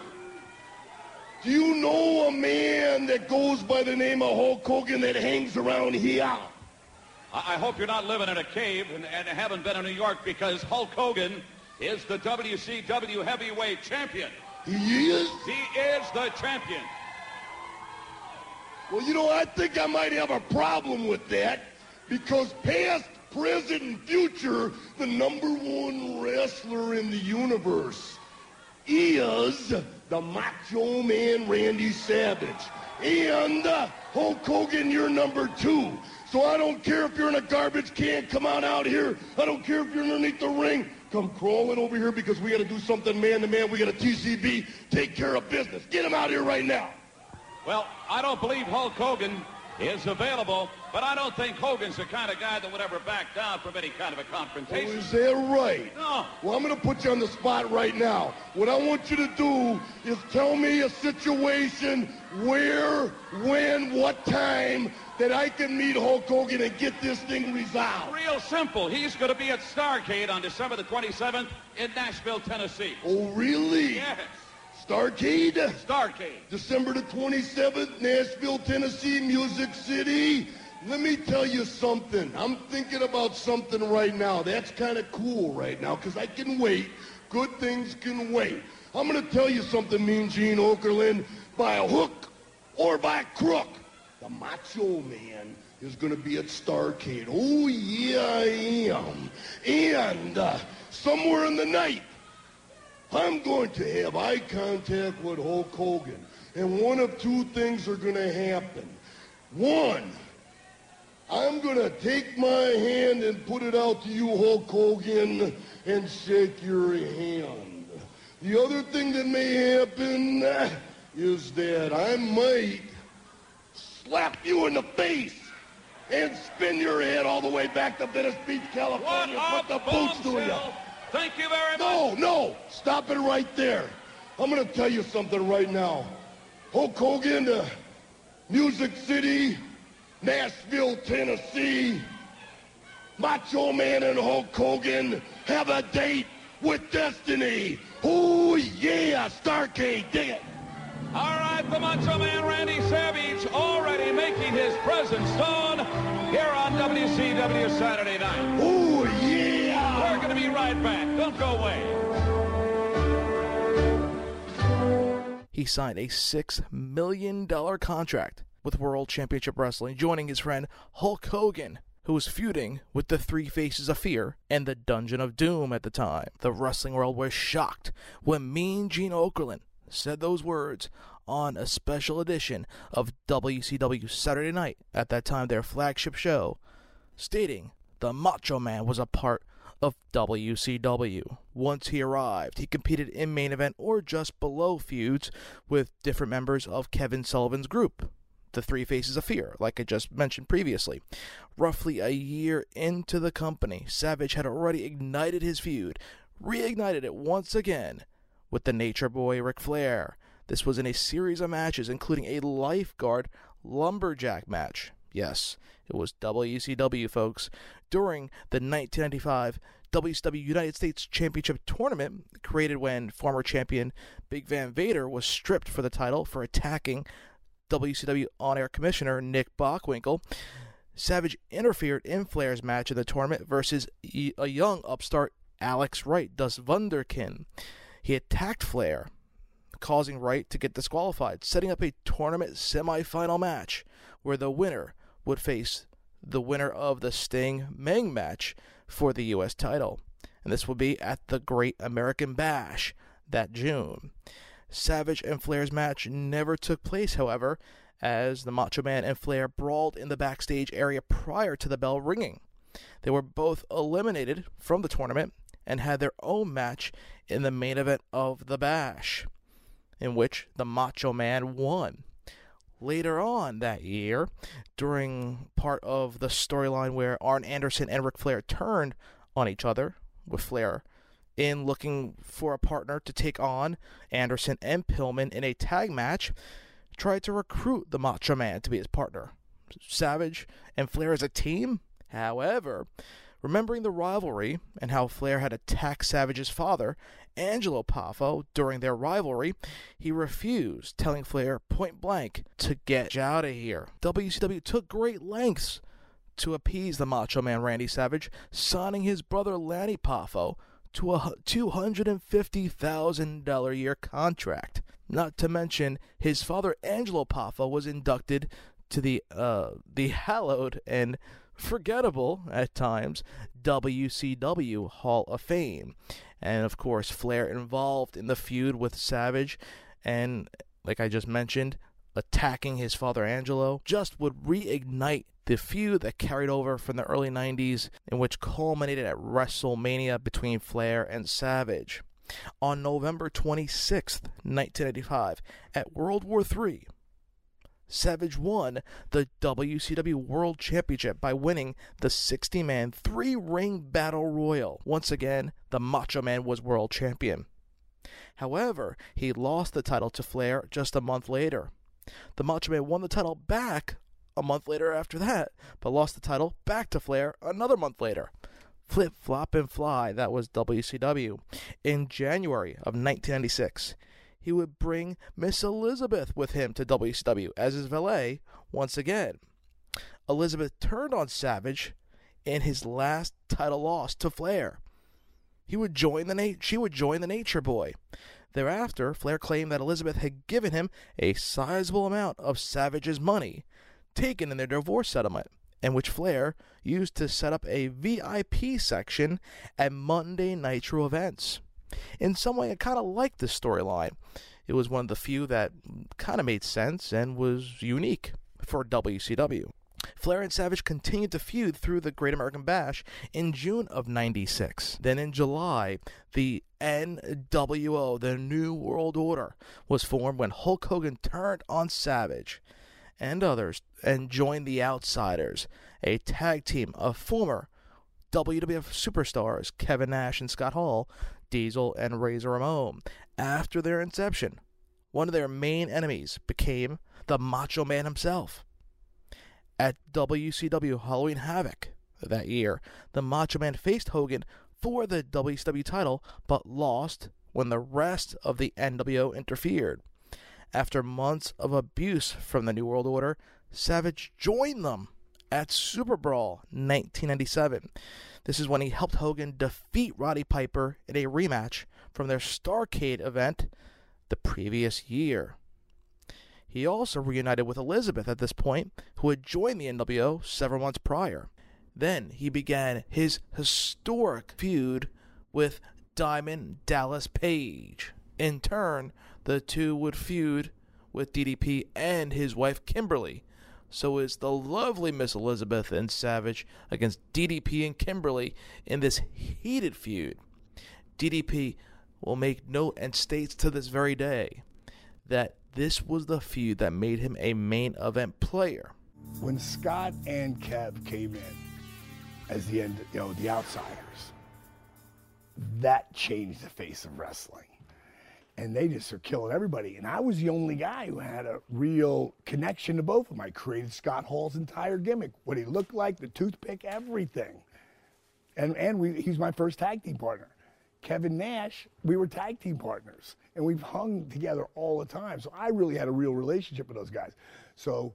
Do you know a man that goes by the name of Hulk Hogan that hangs around here? I I hope you're not living in a cave and, and haven't been in New York because Hulk Hogan is the WCW heavyweight champion. He is? He is the champion. Well, you know, I think I might have a problem with that because past, present, and future, the number one wrestler in the universe is the Macho Man Randy Savage. And uh, Hulk Hogan, you're number two. So I don't care if you're in a garbage can, come on out here. I don't care if you're underneath the ring. Come crawling over here because we got to do something man to man. We got a TCB. Take care of business. Get him out here right now. Well, I don't believe Hulk Hogan is available, but I don't think Hogan's the kind of guy that would ever back down from any kind of a Oh, confrontation. is that right? No. Well, I'm going to put you on the spot right now. What I want you to do is tell me a situation where, when, what time that I can meet Hulk Hogan and get this thing resolved. Real simple. He's going to be at Starcade on December the 27th in Nashville, Tennessee. Oh, really? Yes. Starcade? Starcade. December the 27th, Nashville, Tennessee, Music City. Let me tell you something. I'm thinking about something right now. That's kind of cool right now because I can wait. Good things can wait. I'm going to tell you something, Mean Gene Okerlund. By a hook or by a crook, the Macho Man is going to be at Starcade. Oh, yeah, I am. And uh, somewhere in the night, I'm going to have eye contact with Hulk Hogan. And one of two things are going to happen. One, I'm going to take my hand and put it out to you, Hulk Hogan, and shake your hand. The other thing that may happen is that I might slap you in the face and spin your head all the way back to Venice Beach, California. What Put the boots to you. Thank you very much. No, no, stop it right there. I'm going to tell you something right now. Hulk Hogan, uh, Music City, Nashville, Tennessee. Macho Man and Hulk Hogan have a date with destiny. Oh, yeah, Starcade, dig it. All right, the Macho Man Randy Savage already making his presence known here on WCW Saturday night. Oh, right back. Don't go away. He signed a $6 million contract with World Championship Wrestling, joining his friend Hulk Hogan, who was feuding with the Three Faces of Fear and the Dungeon of Doom at the time. The wrestling world was shocked when Mean Gene Okerlund said those words on a special edition of WCW Saturday Night, at that time their flagship show, stating the Macho Man was a part of WCW. Once he arrived, he competed in main event or just below feuds with different members of Kevin Sullivan's group, the Three Faces of Fear, like I just mentioned previously. Roughly a year into the company, Savage had already ignited his feud, reignited it once again with the Nature Boy Ric Flair. This was in a series of matches, including a lifeguard lumberjack match. Yes, it was WCW, folks. During the 1995 WCW United States Championship Tournament, created when former champion Big Van Vader was stripped for the title for attacking WCW on air commissioner Nick Bockwinkel. Savage interfered in Flair's match in the tournament versus a young upstart Alex Wright, Das Wunderkind. He attacked Flair, causing Wright to get disqualified, setting up a tournament semifinal match where the winner would face the winner of the Sting Meng match for the U.S. title. And this would be at the Great American Bash that June. Savage and Flair's match never took place, however, as the Macho Man and Flair brawled in the backstage area prior to the bell ringing. They were both eliminated from the tournament and had their own match in the main event of the Bash, in which the Macho Man won. Later on that year, during part of the storyline where Arn Anderson and Ric Flair turned on each other, with Flair in looking for a partner to take on Anderson and Pillman in a tag match, tried to recruit the Macho Man to be his partner. Savage and Flair as a team? However, remembering the rivalry and how Flair had attacked Savage's father, Angelo Poffo, during their rivalry, he refused, telling Flair point blank to get out of here. WCW took great lengths to appease the Macho Man Randy Savage, signing his brother Lanny Poffo to a $250,000 a year contract. Not to mention, his father Angelo Poffo was inducted to the uh, the hallowed and forgettable at times WCW Hall of Fame. And of course, Flair involved in the feud with Savage and like I just mentioned, attacking his father Angelo just would reignite the feud that carried over from the early 90s and which culminated at WrestleMania between Flair and Savage. On November 26th, 1985, at World War III, Savage won the WCW World Championship by winning the 60 man three ring battle royal. Once again, the Macho Man was world champion. However, he lost the title to Flair just a month later. The Macho Man won the title back a month later after that, but lost the title back to Flair another month later. Flip, flop, and fly, that was WCW. In January of 1996, he would bring Miss Elizabeth with him to WCW as his valet once again. Elizabeth turned on Savage in his last title loss to Flair. He would join the na- she would join the Nature Boy. Thereafter, Flair claimed that Elizabeth had given him a sizable amount of Savage's money taken in their divorce settlement, and which Flair used to set up a VIP section at Monday Nitro events. In some way, I kind of liked this storyline. It was one of the few that kind of made sense and was unique for WCW. Flair and Savage continued to feud through the Great American Bash in June of 96. Then in July, the NWO, the New World Order, was formed when Hulk Hogan turned on Savage and others and joined the Outsiders, a tag team of former WWF superstars Kevin Nash and Scott Hall, Diesel and Razor Ramon. After their inception, one of their main enemies became the Macho Man himself. At WCW Halloween Havoc that year, the Macho Man faced Hogan for the WCW title but lost when the rest of the NWO interfered. After months of abuse from the New World Order, Savage joined them at Super Brawl 1997. This is when he helped Hogan defeat Roddy Piper in a rematch from their Starcade event the previous year. He also reunited with Elizabeth at this point, who had joined the NWO several months prior. Then he began his historic feud with Diamond Dallas Page. In turn, the two would feud with DDP and his wife Kimberly. So is the lovely Miss Elizabeth and Savage against DDP and Kimberly in this heated feud. DDP will make note and states to this very day that this was the feud that made him a main event player. When Scott and Kev came in as the end, you know, the outsiders, that changed the face of wrestling. And they just are killing everybody. And I was the only guy who had a real connection to both of them. I created Scott Hall's entire gimmick, what he looked like, the toothpick, everything. And and we, he's my first tag team partner. Kevin Nash, we were tag team partners, and we've hung together all the time. So I really had a real relationship with those guys. So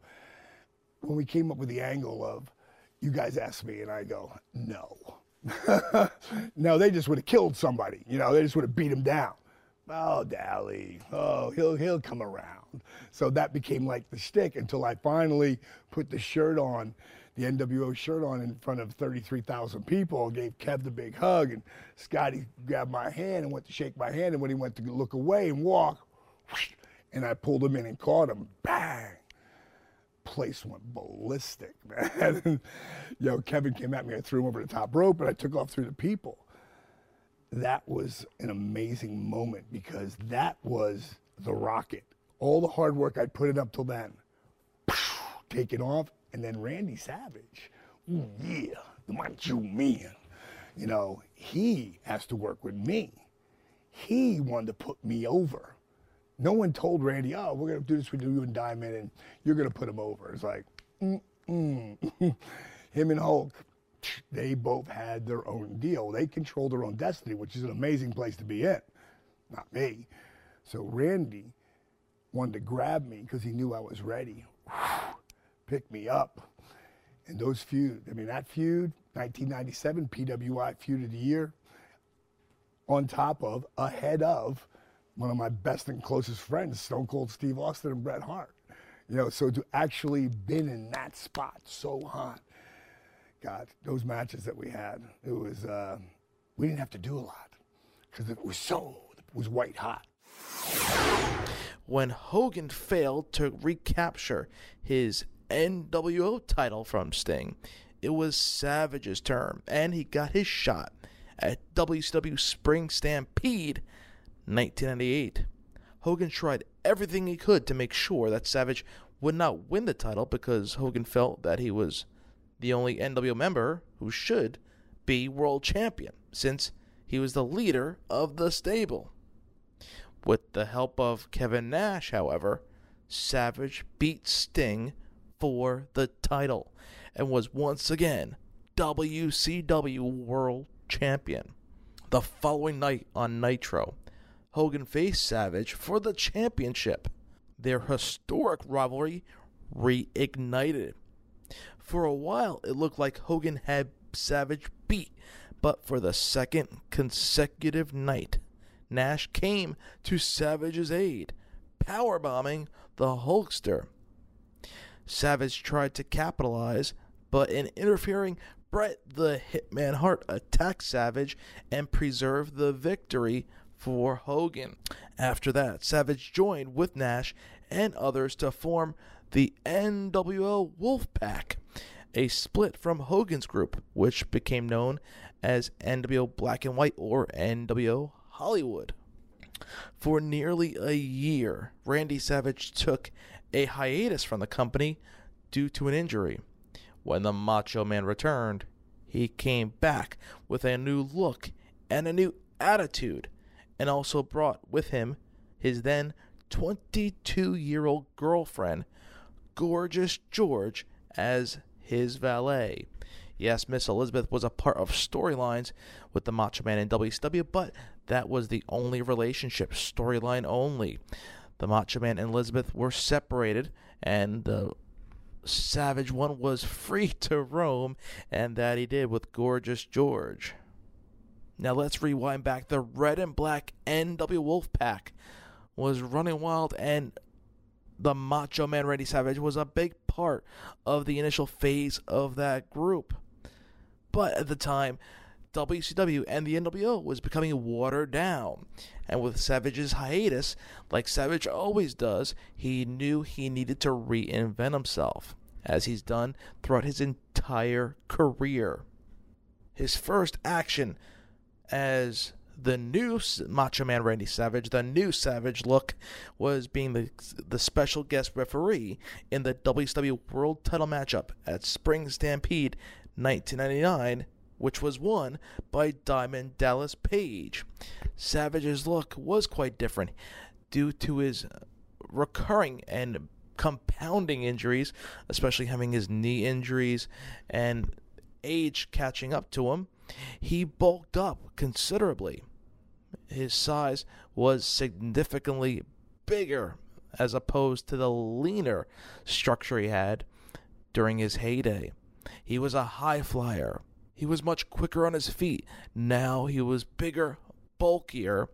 when we came up with the angle of, you guys asked me, and I go, no. no, they just would have killed somebody. You know, they just would have beat him down. Oh, Dally. Oh, he'll he'll come around. So that became like the shtick until I finally put the shirt on, the NWO shirt on in front of 33,000 people. Gave Kev the big hug, and Scotty grabbed my hand and went to shake my hand. And when he went to look away and walk, and I pulled him in and caught him. Bang! Place went ballistic, man. Yo, Kevin came at me. I threw him over the top rope, and I took off through the people that was an amazing moment because that was the rocket. All the hard work I'd put in up till then, taken off, and then Randy Savage. Ooh, yeah, the Macho Man. You know, he has to work with me. He wanted to put me over. No one told Randy, oh, we're going to do this with you and Diamond, and you're going to put him over. It's like, mm-mm. him and Hulk, they both had their own deal. They controlled their own destiny, which is an amazing place to be in. Not me. So Randy wanted to grab me because he knew I was ready. Pick me up. And those feud, I mean, that feud, 1997 PWI Feud of the Year, on top of, ahead of, one of my best and closest friends, Stone Cold Steve Austin and Bret Hart. You know, so to actually been in that spot so hot, God, those matches that we had, it was, uh, we didn't have to do a lot because it was so, it was white hot. When Hogan failed to recapture his NWO title from Sting, it was Savage's turn, and he got his shot at WCW Spring Stampede 1998. Hogan tried everything he could to make sure that Savage would not win the title because Hogan felt that he was the only NWO member who should be world champion, since he was the leader of the stable. With the help of Kevin Nash, however, Savage beat Sting for the title and was once again WCW World Champion. The following night on Nitro, Hogan faced Savage for the championship. Their historic rivalry reignited. For a while, it looked like Hogan had Savage beat, but for the second consecutive night, Nash came to Savage's aid, powerbombing the Hulkster. Savage tried to capitalize, but in interfering, Bret the Hitman Hart attacked Savage and preserved the victory for Hogan. After that, Savage joined with Nash and others to form the NWO Wolfpack, a split from Hogan's group, which became known as NWO Black and White or NWO Hollywood. For nearly a year, Randy Savage took a hiatus from the company due to an injury. When the Macho Man returned, he came back with a new look and a new attitude, and also brought with him his then 22 year old girlfriend, Gorgeous George, as his valet. Yes, Miss Elizabeth was a part of storylines with the Macho Man in WCW, but that was the only relationship, storyline only. The Macho Man and Elizabeth were separated, and the Savage one was free to roam, and that he did with Gorgeous George. Now let's rewind back. The red and black NW Wolfpack was running wild, and the Macho Man Randy Savage was a big part of the initial phase of that group. But at the time, WCW and the NWO was becoming watered down. And with Savage's hiatus, like Savage always does, he knew he needed to reinvent himself, as he's done throughout his entire career. His first action as the new Macho Man Randy Savage, the new Savage look, was being the the special guest referee in the WCW World Title matchup at Spring Stampede 1999, which was won by Diamond Dallas Page. Savage's look was quite different due to his recurring and compounding injuries, especially having his knee injuries and age catching up to him. He bulked up considerably. His size was significantly bigger as opposed to the leaner structure he had during his heyday. He was a high flyer. He was much quicker on his feet. Now he was bigger, bulkier,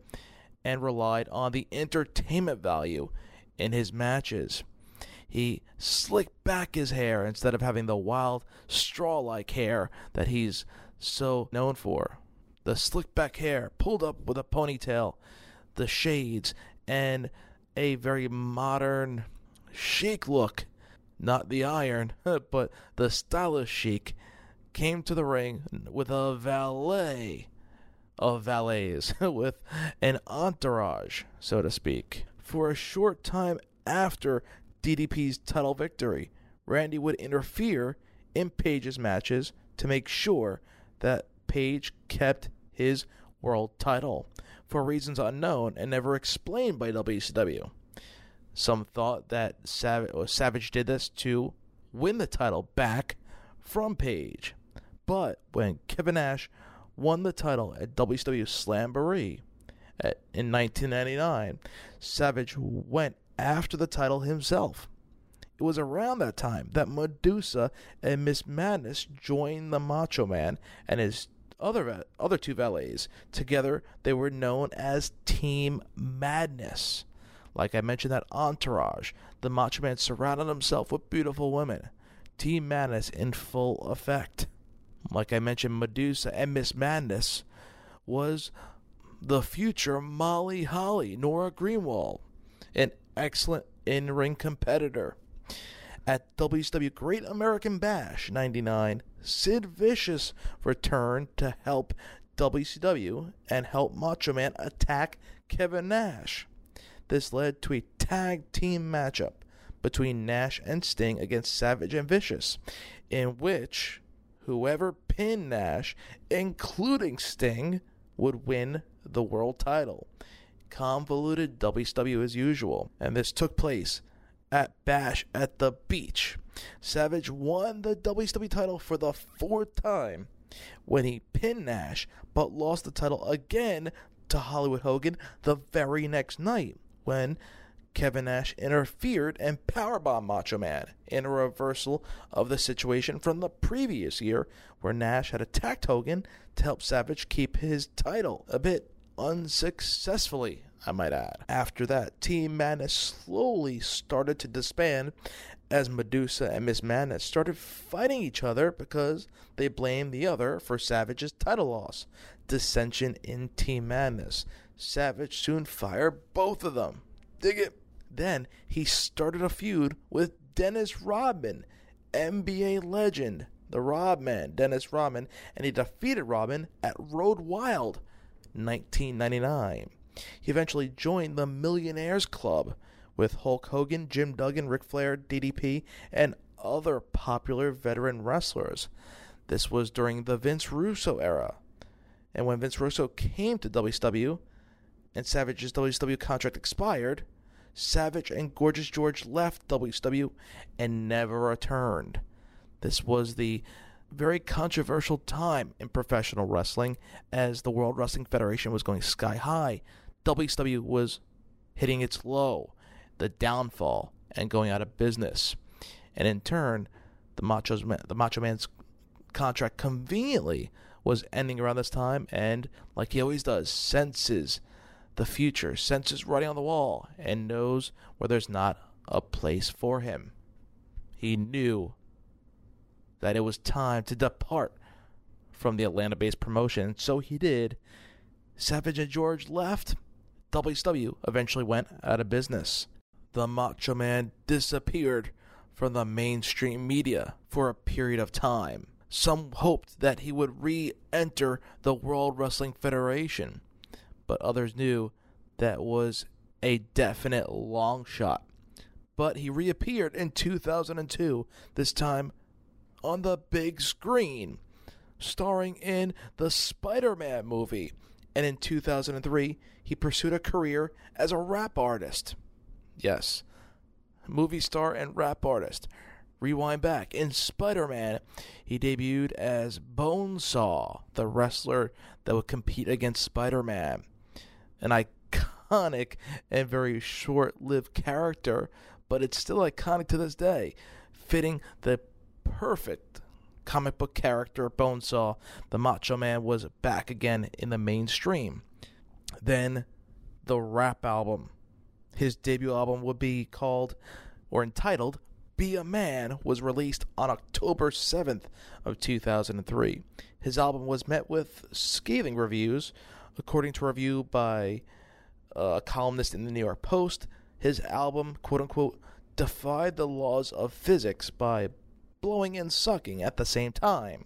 and relied on the entertainment value in his matches. He slicked back his hair instead of having the wild, straw like hair that he's so known for. The slick back hair pulled up with a ponytail, the shades, and a very modern, chic look. Not the iron, but the stylish chic came to the ring with a valet of valets, with an entourage, so to speak. For a short time after DDP's title victory, Randy would interfere in Page's matches to make sure that Page kept his world title for reasons unknown and never explained by WCW. Some thought that Savage, Savage did this to win the title back from Page. But when Kevin Nash won the title at WCW Slamboree in 1999, Savage went after the title himself. It was around that time that Medusa and Miss Madness joined the Macho Man and his other other two valets. Together, they were known as Team Madness. Like I mentioned, that entourage, the Macho Man surrounded himself with beautiful women. Team Madness in full effect. Like I mentioned, Medusa and Miss Madness was the future Molly Holly, Nora Greenwald, an excellent in ring competitor. At WCW Great American Bash 99, Sid Vicious returned to help WCW and help Macho Man attack Kevin Nash. This led to a tag team matchup between Nash and Sting against Savage and Vicious, in which whoever pinned Nash, including Sting, would win the world title. Convoluted WCW as usual, and this took place at Bash at the Beach. Savage won the WCW title for the fourth time when he pinned Nash, but lost the title again to Hollywood Hogan the very next night when Kevin Nash interfered and powerbombed Macho Man in a reversal of the situation from the previous year where Nash had attacked Hogan to help Savage keep his title a bit unsuccessfully, I might add. After that, Team Madness slowly started to disband as Medusa and Miss Madness started fighting each other because they blamed the other for Savage's title loss. Dissension in Team Madness. Savage soon fired both of them. Dig it? Then he started a feud with Dennis Rodman, NBA legend, the Rodman, Dennis Rodman, and he defeated Rodman at Road Wild 1999. He eventually joined the Millionaires Club with Hulk Hogan, Jim Duggan, Ric Flair, DDP, and other popular veteran wrestlers. This was during the Vince Russo era. And when Vince Russo came to WCW and Savage's WCW contract expired, Savage and Gorgeous George left WCW and never returned. This was the very controversial time in professional wrestling as the World Wrestling Federation was going sky high. WCW was hitting its low, the downfall, and going out of business. And in turn, the Macho's, the Macho Man's contract conveniently was ending around this time, and like he always does, senses the future, senses writing on the wall, and knows where there's not a place for him. He knew that it was time to depart from the Atlanta based promotion, so he did. Savage and George left. WCW eventually went out of business. The Macho Man disappeared from the mainstream media for a period of time. Some hoped that he would re enter the World Wrestling Federation, but others knew that was a definite long shot. But he reappeared in 2002, this time on the big screen, starring in the Spider Man movie. And in 2003, he pursued a career as a rap artist. Yes, movie star and rap artist. Rewind back. In Spider Man, he debuted as Bonesaw, the wrestler that would compete against Spider Man. An iconic and very short lived character, but it's still iconic to this day, fitting the perfect comic book character Bonesaw. The Macho Man was back again in the mainstream. Then the rap album. His debut album would be called or entitled Be a Man was released on October 7th of 2003. His album was met with scathing reviews according to a review by uh, a columnist in the New York Post. His album, quote unquote, defied the laws of physics by blowing and sucking at the same time.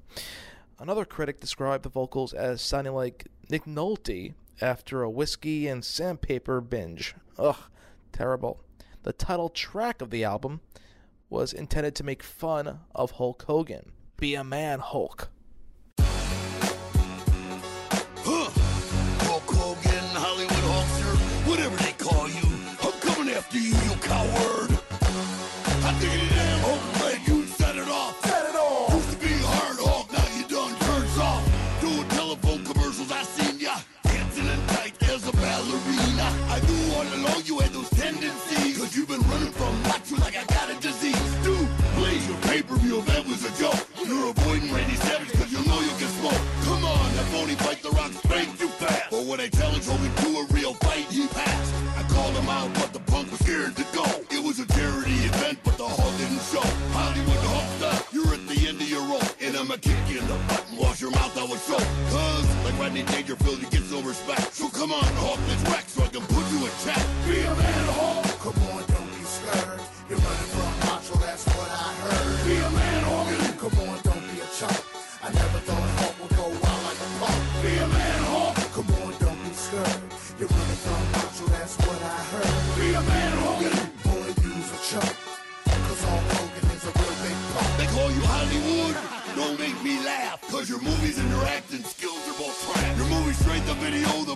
Another critic described the vocals as sounding like Nick Nolte after a whiskey and sandpaper binge. Ugh, terrible. The title track of the album was intended to make fun of Hulk Hogan. Be a man, Hulk. When I challenged Hogan to a real fight, he passed. I called him out, but the punk was scared to go. It was a charity event, but the hall didn't show. Hollywood Hulk style, you're at the end of your rope. And I'ma kick you in the butt and wash your mouth out with soap. Cause, like Rodney Dangerfield, you get no respect. So come on, Hulk, let's wreck so I can put you in check. Be a man, Hulk.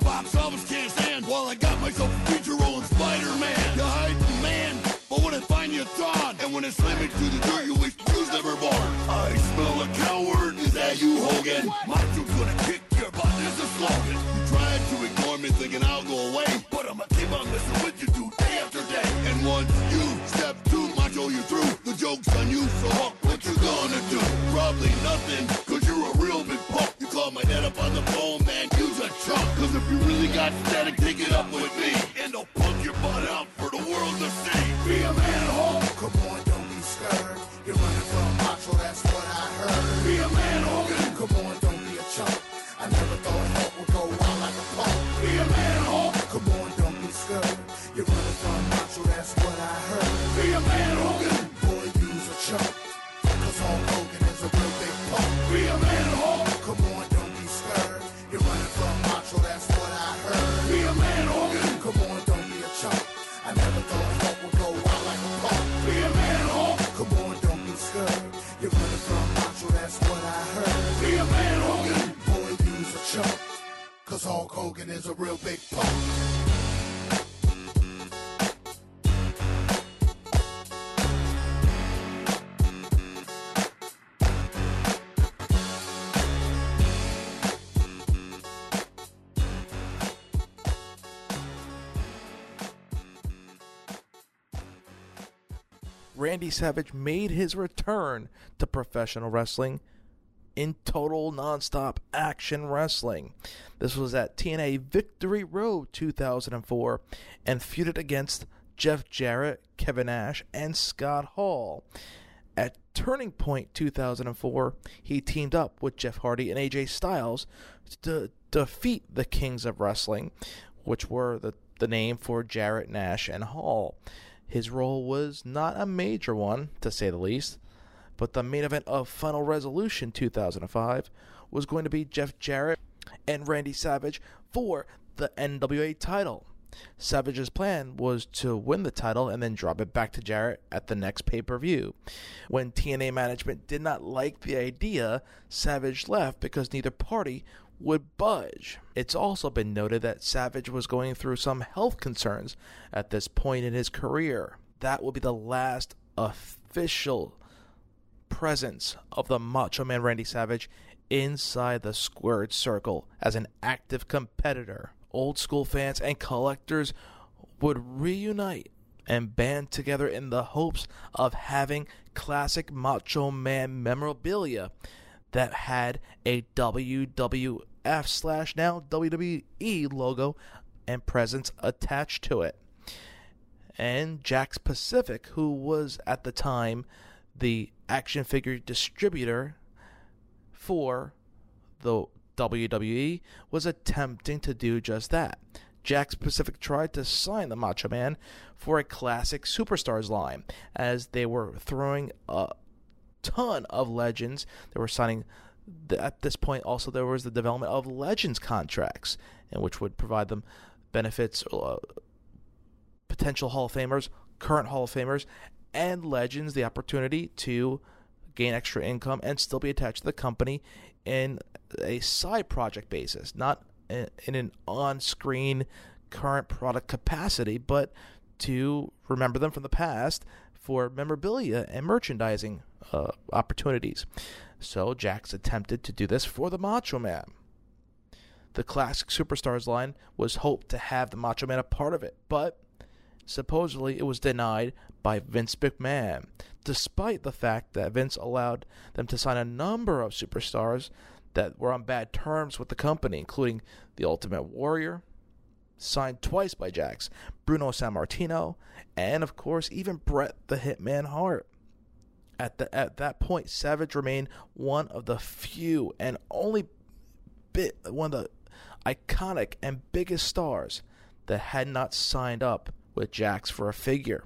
Box office can't stand. While I got myself a feature role in Spider-Man. You hide the man, but when I find you, on. And when I slam it to the dirt, you wish you was never born. I smell a coward. Is that you, Hogan? Macho's gonna kick your butt. Is a slogan. You tried to ignore me, thinking I'll go away, but I'ma keep on messing with you two day after day. And once you step two, Macho, oh, you're through. The joke's on you, so what you gonna do? Probably nothing, cause you're a real big punk. You call my dad up on the phone, man, Cause if you really got static, take it up with me. And I'll punk your butt out Hogan is a real big punk. Randy Savage made his return to professional wrestling in total nonstop action wrestling. This was at TNA Victory Road 2004 and feuded against Jeff Jarrett, Kevin Nash, and Scott Hall. At Turning Point 2004, he teamed up with Jeff Hardy and AJ Styles to defeat the Kings of Wrestling, which were the, the name for Jarrett, Nash, and Hall. His role was not a major one, to say the least, but the main event of Final Resolution 2005 was going to be Jeff Jarrett and Randy Savage for the NWA title. Savage's plan was to win the title and then drop it back to Jarrett at the next pay per view. When TNA management did not like the idea, Savage left because neither party would budge. It's also been noted that Savage was going through some health concerns at this point in his career. That will be the last official presence of the Macho Man Randy Savage inside the squared circle as an active competitor. Old school fans and collectors would reunite and band together in the hopes of having classic Macho Man memorabilia that had a WWF slash now WWE logo and presence attached to it. And Jakks Pacific, who was at the time the action figure distributor for the WWE, was attempting to do just that. Jakks Pacific tried to sign the Macho Man for a classic Superstars line, as they were throwing a ton of legends. They were signing at this point also there was the development of legends contracts and which would provide them benefits uh, potential hall of famers current hall of famers and legends the opportunity to gain extra income and still be attached to the company in a side project basis not in, an on-screen current product capacity but to remember them from the past for memorabilia and merchandising uh, opportunities. So Jakks attempted to do this for the Macho Man. The classic Superstars line was hoped to have the Macho Man a part of it, but supposedly it was denied by Vince McMahon, despite the fact that Vince allowed them to sign a number of superstars that were on bad terms with the company, including The Ultimate Warrior, signed twice by Jakks, Bruno Sammartino, and of course even Bret the Hitman Hart. At the at that point, Savage remained one of the few and only bit one of the iconic and biggest stars that had not signed up with Jakks for a figure.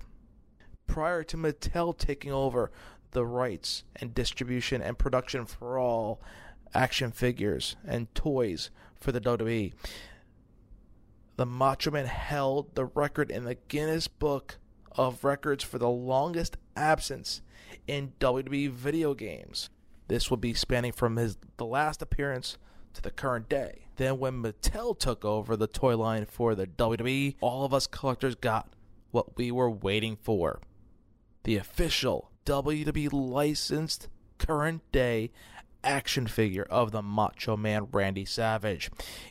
Prior to Mattel taking over the rights and distribution and production for all action figures and toys for the WWE, the Macho Man held the record in the Guinness Book of Records for the longest absence in WWE video games. This would be spanning from his the last appearance to the current day. Then when Mattel took over the toy line for the WWE, all of us collectors got what we were waiting for. The official WWE licensed current day action figure of the Macho Man Randy Savage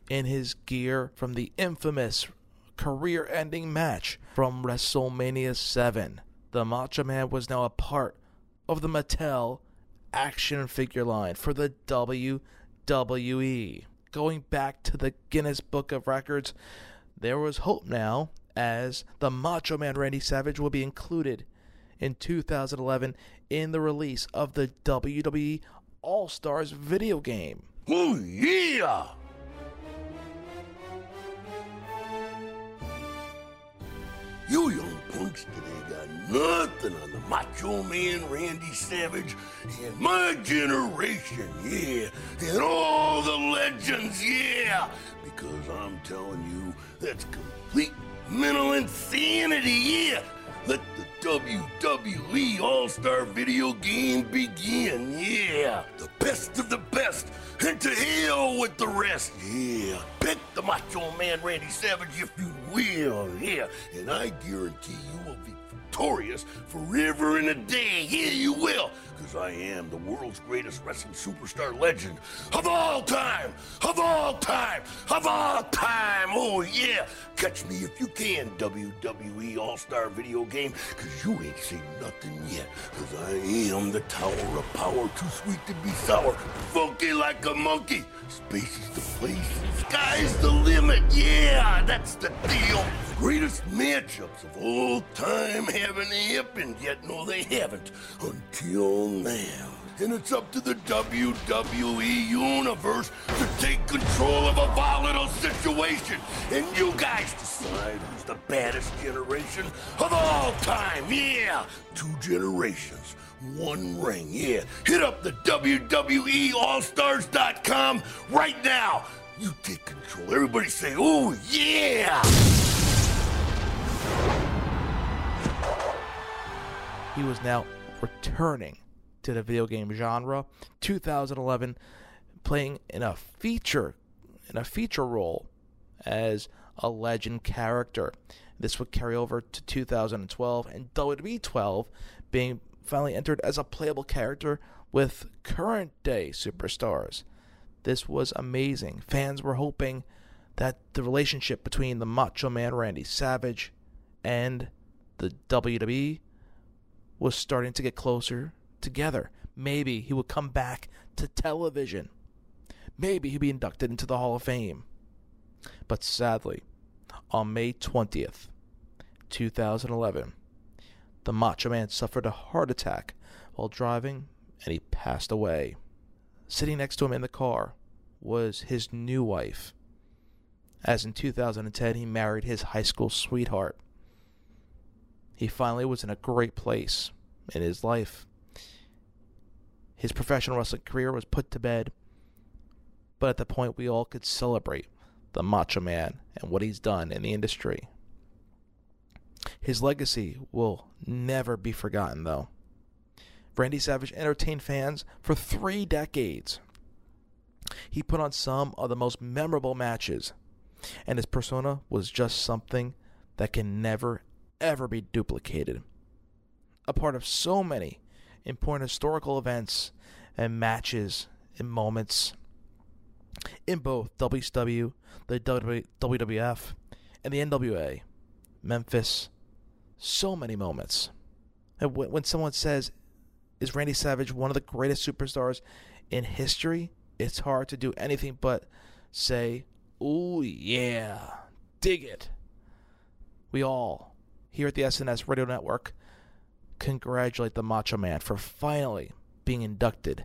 in his gear from the infamous career ending match from WrestleMania 7. The Macho Man was now a part of the Mattel action figure line for the WWE. Going back to the Guinness Book of Records, there was hope now as the Macho Man Randy Savage will be included in 2011 in the release of the WWE All Stars video game. Oh, yeah! You young today got nothing on the Macho Man Randy Savage and my generation, yeah, and all the legends, yeah, because I'm telling you, that's complete mental insanity, yeah. Let the WWE All Star video game begin, yeah. The best of the best, and to hell with the rest, yeah. Pick the Macho Man Randy Savage if you will, yeah. And I guarantee you will be victorious forever and a day, yeah, you will. Because I am the world's greatest wrestling superstar legend of all time, of all time, of all time, oh yeah. Catch me if you can, WWE All Star video game, because you ain't seen nothing yet. Because I am the Tower of Power, too sweet to be sour, funky like a monkey. Space is the place, sky's the limit, yeah, that's the deal. Greatest matchups of all time haven't happened yet, no, they haven't, until now. And it's up to the WWE Universe to take control of a volatile situation. And you guys decide who's the baddest generation of all time. Yeah, two generations, one ring. Yeah, hit up the WWEAllstars.com right now. You take control. Everybody say, oh, yeah! He was now returning to the video game genre. 2011, playing in a feature in a feature role as a legend character. This would carry over to 2012 and WWE 12 being finally entered as a playable character with current day superstars. This was amazing. Fans were hoping that the relationship between the Macho Man Randy Savage and the WWE was starting to get closer together. Maybe he would come back to television. Maybe he'd be inducted into the Hall of Fame. But sadly, on May 20th, 2011, the Macho Man suffered a heart attack while driving and he passed away. Sitting next to him in the car was his new wife, as in 2010 he married his high school sweetheart. He finally was in a great place in his life. His professional wrestling career was put to bed, but at the point we all could celebrate the Macho Man and what he's done in the industry. His legacy will never be forgotten, though. Randy Savage entertained fans for three decades. He put on some of the most memorable matches, and his persona was just something that can never, ever be duplicated. A part of so many important historical events and matches and moments in both WCW, the WWF, and the NWA, Memphis. So many moments. And when someone says, "Is Randy Savage one of the greatest superstars in history?" it's hard to do anything but say, "Ooh yeah, dig it." We all here at the SNS Radio Network congratulate the Macho Man for finally being inducted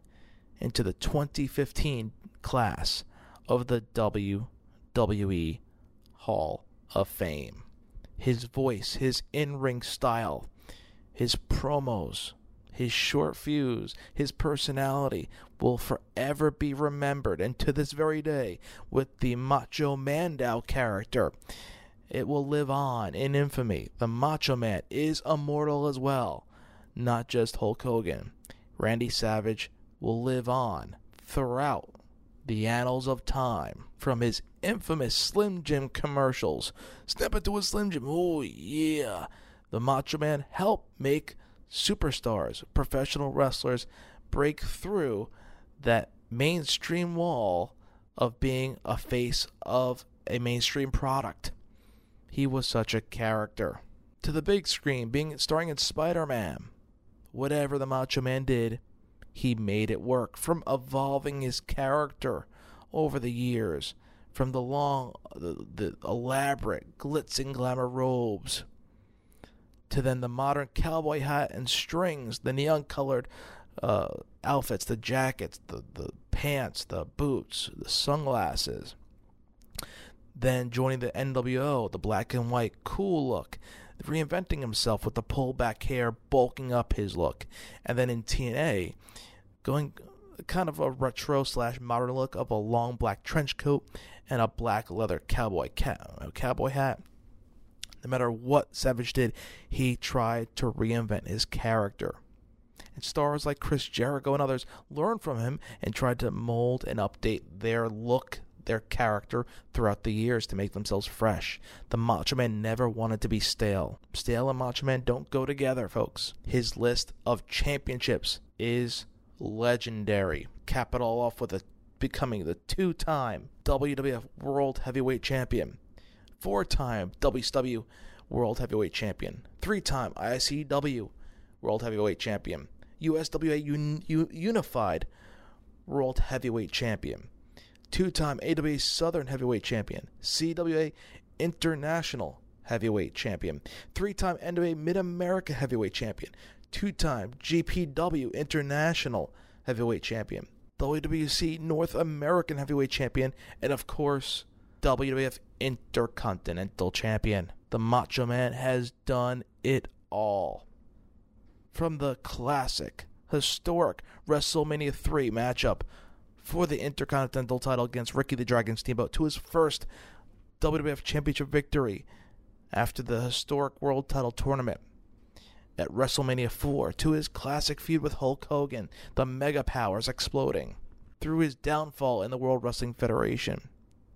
into the 2015 class of the WWE Hall of Fame. His voice, his in ring style, his promos, his short fuse, his personality will forever be remembered. And to this very day, with the Macho Mandow character, it will live on in infamy. The Macho Man is immortal as well, not just Hulk Hogan. Randy Savage will live on throughout the annals of time from his infamous Slim Jim commercials. Step into a Slim Jim. Oh, yeah. The Macho Man helped make superstars, professional wrestlers break through that mainstream wall of being a face of a mainstream product. He was such a character. To the big screen, being starring in Spider-Man. Whatever the Macho Man did, he made it work. From evolving his character over the years, from the long, the, the elaborate glitz and glamour robes, to then the modern cowboy hat and strings, the neon colored uh, outfits, the jackets, the, the pants, the boots, the sunglasses. Then joining the NWO, the black and white cool look, reinventing himself with the pullback hair, bulking up his look. And then in TNA, going kind of a retro slash modern look of a long black trench coat and a black leather cowboy cowboy hat. No matter what Savage did, he tried to reinvent his character. And stars like Chris Jericho and others learned from him and tried to mold and update their look, their character throughout the years to make themselves fresh. The Macho Man never wanted to be stale. Stale and Macho Man don't go together, folks. His list of championships is legendary. Cap it all off with a becoming the two-time WWF World Heavyweight Champion, four-time WCW World Heavyweight Champion, three-time ICW World Heavyweight Champion, USWA Un- Unified World Heavyweight Champion, two-time AWA Southern Heavyweight Champion, CWA International Heavyweight Champion, three-time NWA Mid America Heavyweight Champion, two-time GPW International Heavyweight Champion, WWC North American Heavyweight Champion, and of course, WWF Intercontinental Champion. The Macho Man has done it all. From the classic, historic WrestleMania 3 matchup for the Intercontinental title against Ricky the Dragon Steamboat to his first WWF Championship victory after the historic World Title Tournament at WrestleMania 4 to his classic feud with Hulk Hogan, the Mega Powers exploding, through his downfall in the World Wrestling Federation,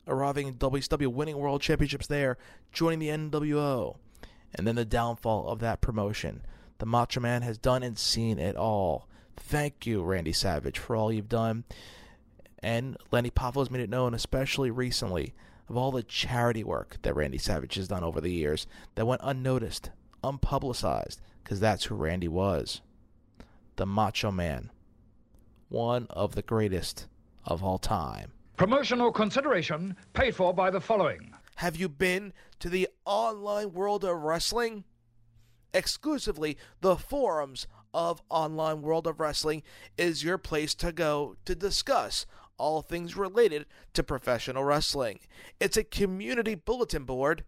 arriving in WCW, winning World Championships there, joining the NWO, and then the downfall of that promotion. The Macho Man has done and seen it all. Thank you, Randy Savage, for all you've done. And Lenny Poffo has made it known, especially recently, of all the charity work that Randy Savage has done over the years that went unnoticed, unpublicized, because that's who Randy was. The Macho Man. One of the greatest of all time. Promotional consideration paid for by the following. Have you been to the online world of wrestling? Exclusively, the forums of Online World of Wrestling is your place to go to discuss all things related to professional wrestling. It's a community bulletin board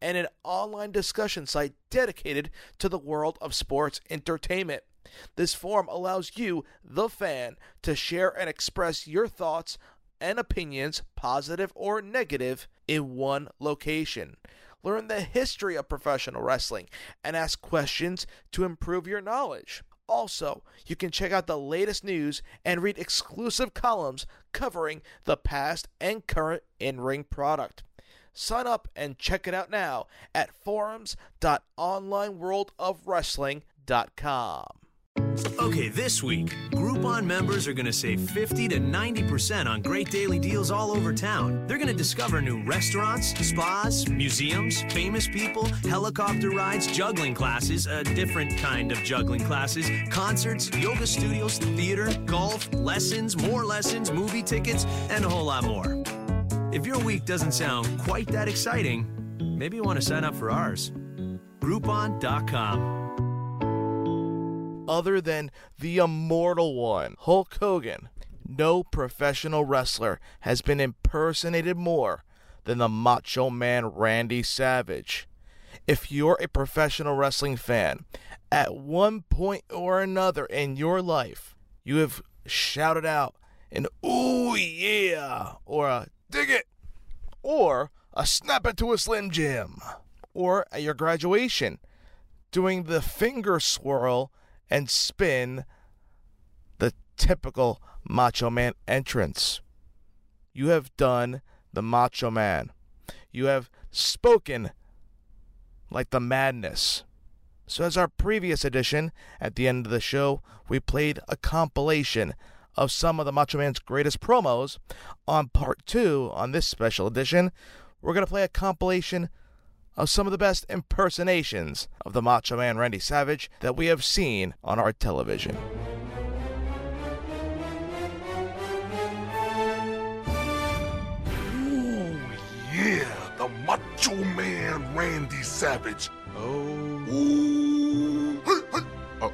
and an online discussion site dedicated to the world of sports entertainment. This forum allows you, the fan, to share and express your thoughts and opinions, positive or negative, in one location. Learn the history of professional wrestling and ask questions to improve your knowledge. Also, you can check out the latest news and read exclusive columns covering the past and current in ring product. Sign up and check it out now at forums.onlineworldofwrestling.com. Okay, this week, Groupon members are going to save 50 to 90% on great daily deals all over town. They're going to discover new restaurants, spas, museums, famous people, helicopter rides, juggling classes, a different kind of juggling classes, concerts, yoga studios, theater, golf, lessons, more lessons, movie tickets, and a whole lot more. If your week doesn't sound quite that exciting, maybe you want to sign up for ours. Groupon.com. Other than the immortal one, Hulk Hogan, no professional wrestler has been impersonated more than the Macho Man Randy Savage. If you're a professional wrestling fan, at one point or another in your life, you have shouted out an ooh yeah, or a dig it, or a snap it to a Slim Jim, or at your graduation, doing the finger swirl and spin, the typical Macho Man entrance. You have done the Macho Man. You have spoken like the madness. So, as our previous edition, at the end of the show, we played a compilation of some of the Macho Man's greatest promos. On part two, on this special edition, we're going to play a compilation of some of the best impersonations of the Macho Man Randy Savage that we have seen on our television. Ooh, yeah, the Macho Man Randy Savage. Oh. Ooh. Hey, hey. Oh,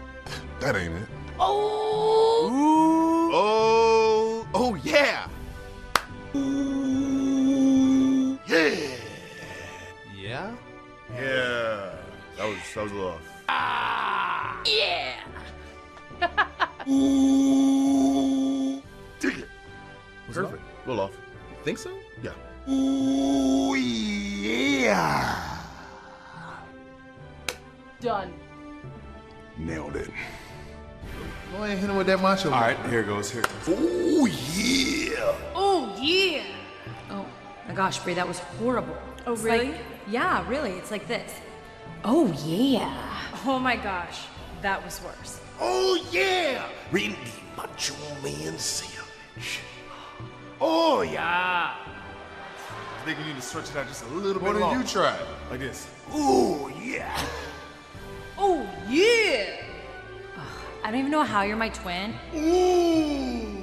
that ain't it. Oh. Oh. Oh yeah. Ooh. Yeah. That was that was a little off. Ah. Yeah. Ooh. Dig it. Perfect. A little off. Think so? Yeah. Ooh yeah. Done. Nailed it. Go ahead and hit him with that macho. All right, here it goes. Here it goes. Ooh yeah. Oh, yeah. Oh, my gosh, Brie, that was horrible. Oh, really? like- yeah, really. It's like this. Oh, yeah. Oh my gosh, that was worse. Oh yeah. Randy Macho Man Savage. Oh yeah. I think we need to stretch it out just a little What bit What did you try? Like this. Oh, yeah. Oh, yeah. I don't even know how you're my twin. Ooh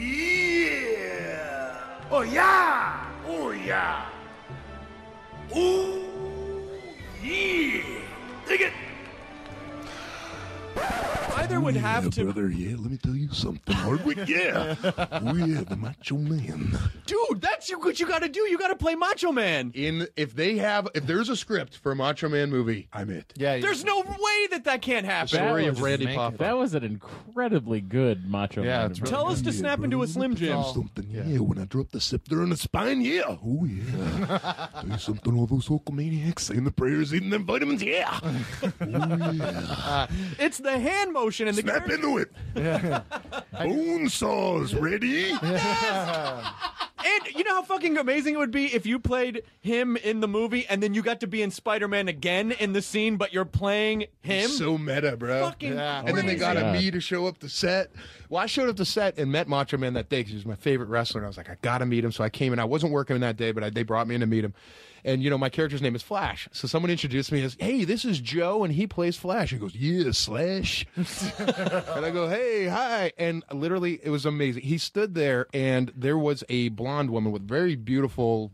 yeah. Oh yeah. Oh yeah. Ooh yeah. Dig it. Either would have to. brother. Yeah, let me tell you something, Hardwick. Yeah. oh yeah, the Macho Man. Dude, that's what you got to do. You got to play Macho Man. In if they have if there's a script for a Macho Man movie, I'm it. Yeah, there's no way that that can't happen. story That of was- Randy make- Papa. That was an incredibly good Macho Yeah, Man. it's impression. Tell us to snap into a Slim Jim. Something, yeah. When I drop the scepter on the spine, yeah. Oh yeah. tell you something, all those Hulkamaniacs saying the prayers, eating them vitamins, yeah. oh yeah. It's the hand motion and the Snap into it. Bone saws ready. And you know how fucking amazing it would be if you played him in the movie and then you got to be in Spider-Man again in the scene, but you're playing him. So meta, bro. Fucking And then they got crazy. a me to show up to set. Well, I showed up to set and met Macho Man that day because he was my favorite wrestler. And I was like, I got to meet him. So I came in. I wasn't working that day, but I, they brought me in to meet him. And, you know, my character's name is Flash. So someone introduced me as, hey, this is Joe, and he plays Flash. He goes, yeah, Slash. and I go, hey, hi. And literally, it was amazing. He stood there, and there was a blonde woman with very beautiful,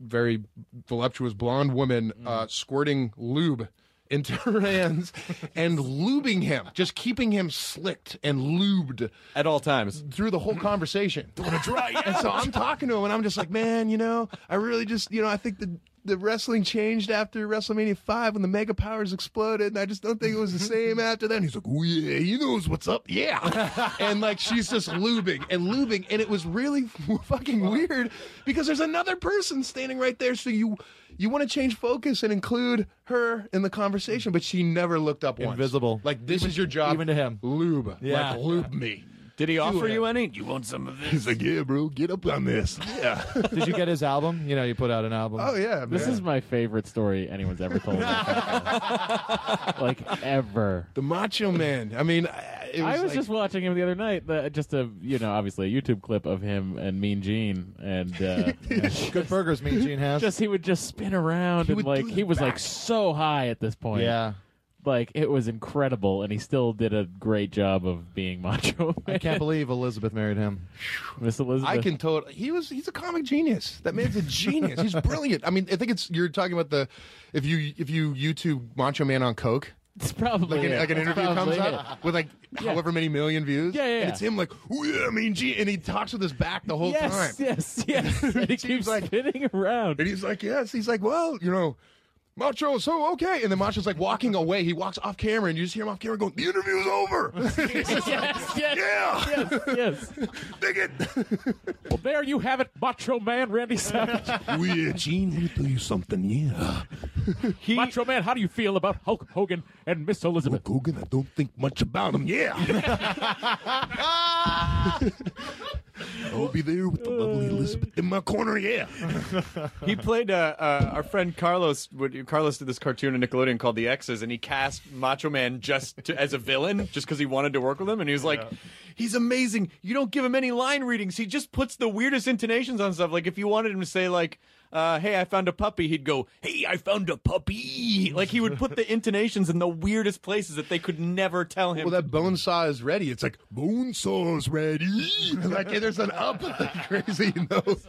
very voluptuous blonde woman uh, squirting lube into her hands and lubing him, just keeping him slicked and lubed at all times through the whole conversation. and so I'm talking to him, and I'm just like, man, you know, I really just, you know, I think the the wrestling changed after WrestleMania five when the Mega Powers exploded, and I just don't think it was the same after that. And he's like, oh yeah, he knows what's up, yeah. and like she's just lubing and lubing, and it was really fucking weird because there's another person standing right there, so you. You want to change focus and include her in the conversation, but she never looked up once. Invisible. Like this is your job, even to him. Lube, Yeah. like lube me. Did he offer you any? You want some of this? He's like, yeah, bro, get up on this. Yeah. Did you get his album? You know, you put out an album. Oh yeah, This is my favorite story anyone's ever told. on the podcast. like ever. the Macho Man. I mean, I- it was, I was like- just watching him the other night. The, just a you know, obviously a YouTube clip of him and Mean Gene, and uh, Good burgers, Mean Gene has. just he would just spin around He and would like do he the was like back. so high at this point. yeah. Like it was incredible, and he still did a great job of being Macho. Man. I can't believe Elizabeth married him. Miss Elizabeth. I can totally. He was. He's a comic genius. That man's a genius. He's brilliant. I mean, I think it's. You're talking about the. If you if you YouTube Macho Man on coke, It's probably like an, it. like an interview comes it. up with like Yeah. however many million views. Yeah, yeah, And yeah. it's him like, yeah, I mean, gee, and he talks with his back the whole yes, time. Yes, yes, And he keeps like- spinning around. And he's like, yes. He's like, well, you know, Macho, so okay. And then Macho's like walking away. He walks off camera, and you just hear him off camera going, the interview's over. yes, yes, yeah. yes, yes. Dig it. Well, there you have it, Macho Man Randy Savage. yeah, uh, Gene, let me tell you something. Yeah. Macho Man, how do you feel about Hulk Hogan and Miss Elizabeth? Hulk Hogan, I don't think much about him. Yeah. I'll be there with the lovely Elizabeth in my corner. Yeah. He played uh, uh, our friend Carlos. Would, Carlos did this cartoon on Nickelodeon called The X's, and he cast Macho Man just to, as a villain, just because he wanted to work with him. And he was like, "He's amazing. You don't give him any line readings. He just puts the weirdest intonations on stuff. Like if you wanted him to say like." Uh, hey, I found a puppy. He'd go, "Hey, I found a puppy." Like he would put the intonations in the weirdest places that they could never tell him. Well, that bone saw is ready. It's like bone saw's ready. like there's an up crazy nose.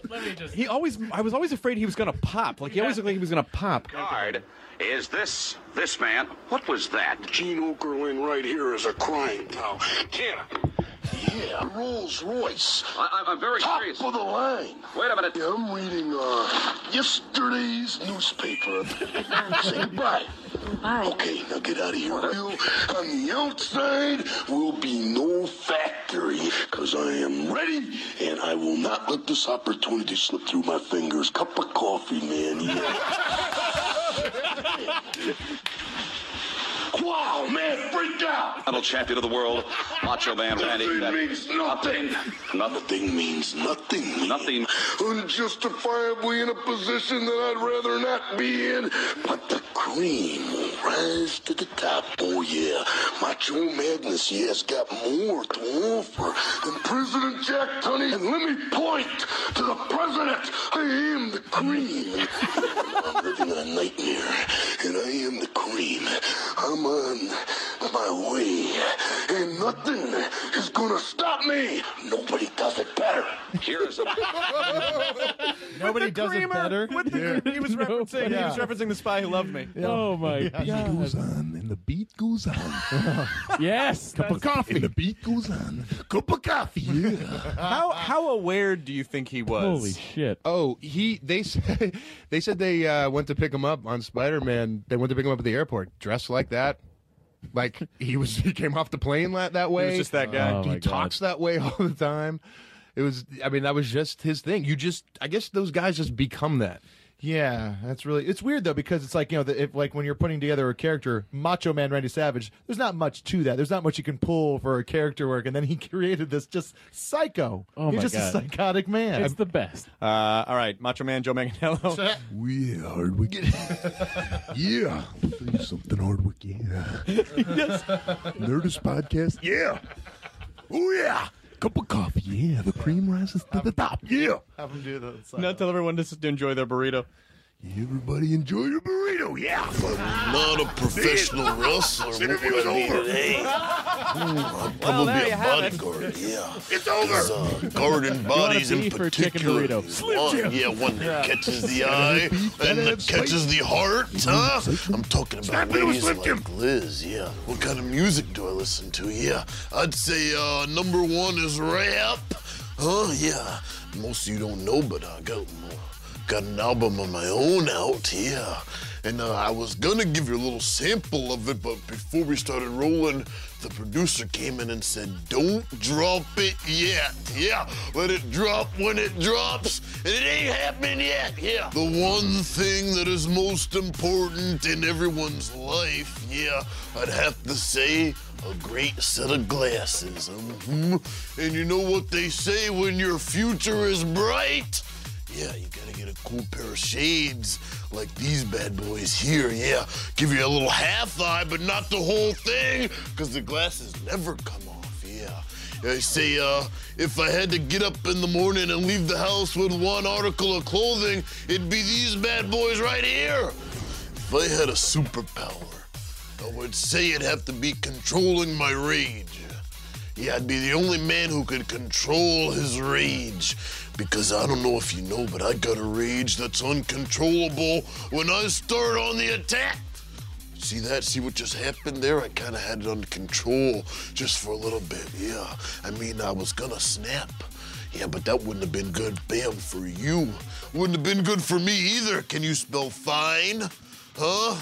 he always, I was always afraid he was gonna pop. Like he always looked like he was gonna pop. Guard, is this this man? What was that? Gene Okerlund right here is a crime now. Can Yeah, Rolls Royce. I, I'm very Top curious. of the line. Wait a minute. Yeah, I'm reading uh, yesterday's newspaper. Say bye. Bye. Okay, now get out of here. Will. On the outside will be no factory, because I am ready, and I will not let this opportunity slip through my fingers. Cup of coffee, man. Yeah. wow, man, freak out. Battle champion of the world, Macho Man Randy. Nothing That- means nothing. Nothing means nothing. Nothing. Unjustifiably in a position that I'd rather not be in. But the cream will rise to the top. Oh, yeah. Macho Madness, yeah, has got more to offer than President Jack Tunney. And let me point to the president. I am the cream. I'm living in a nightmare, and I am the cream. I'm on my way, and nothing is gonna stop me. Nobody does it better. Here is a Nobody does it better. With the, He was referencing. He was referencing the spy who loved me. Oh my Beat goes on, and the beat goes on. Yes, Cup of coffee. And the beat goes on. Cup of coffee. Yeah. How how aware do you think he was? Holy shit! Oh, he they said they said they uh, went to pick him up on Spider Man. They went to pick him up at the airport, dressed like that. Like he was, he came off the plane that, that way. just that guy. Oh, he my God. talks that way all the time. It was, I mean, that was just his thing. You just, I guess those guys just become that. Yeah, that's really it's weird though because it's like you know the, if like when you're putting together a character, Macho Man Randy Savage. There's not much to that. There's not much you can pull for a character work, and then he created this just psycho. Oh He's my just God. a psychotic man. It's the best. Uh, all right, Macho Man Joe Manganiello. Yeah, Hardwick. yeah. I'll tell you something, Hardwick. Yeah. Nerdist podcast. Yeah. Oh, yeah. Cup of coffee. Yeah. The cream rises to the top. Yeah. Have him do the. Now tell everyone just to enjoy their burrito. Everybody enjoy your burrito. Yeah. I'm not a professional wrestler. This What interview would is I need over. today? I'll Well, probably there be a have it. bodyguard. Yeah. It's over. Because, uh, guarding bodies in beef or chicken particular. burrito? is Slim one. Yeah, one that catches the eye have and that catches the heart, huh? I'm talking about Snap into a ladies like Liz. Yeah. What kind of music do I listen to? Yeah. I'd say uh, number one is rap. Huh? Yeah. Most of you don't know, but I got more got an album of my own out, yeah. And uh, I was gonna give you a little sample of it, but before we started rolling, the producer came in and said, Don't drop it yet. Yeah, let it drop when it drops, and it ain't happening yet. Yeah. The one thing that is most important in everyone's life, yeah, I'd have to say, a great set of glasses. hmm And you know what they say when your future is bright? Yeah, you gotta get a cool pair of shades like these bad boys here. Yeah, give you a little half eye, but not the whole thing, because the glasses never come off. Yeah. I say, uh, if I had to get up in the morning and leave the house with one article of clothing, it'd be these bad boys right here. If I had a superpower, I would say it'd have to be controlling my rage. Yeah, I'd be the only man who could control his rage. Because I don't know if you know, but I got a rage that's uncontrollable when I start on the attack. See that? See what just happened there? I kind of had it under control just for a little bit. Yeah. I mean, I was gonna snap. Yeah, but that wouldn't have been good, bam, for you. Wouldn't have been good for me either. Can you spell fine? Huh?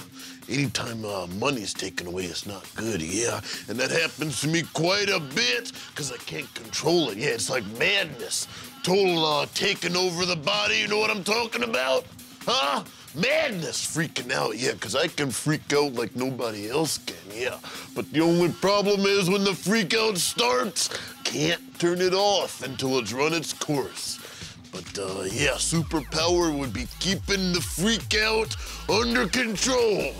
Anytime uh, money's taken away, it's not good, yeah. And that happens to me quite a bit because I can't control it. Yeah, it's like madness. Total uh, taking over the body. You know what I'm talking about? Huh? Madness freaking out, yeah, because I can freak out like nobody else can, yeah. But the only problem is when the freak out starts, can't turn it off until it's run its course. But uh, yeah, superpower would be keeping the freak out under control.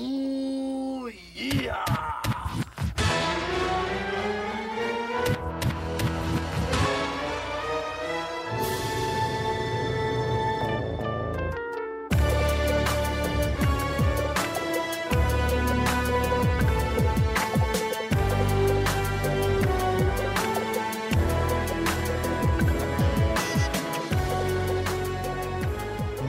Ooh, yeah.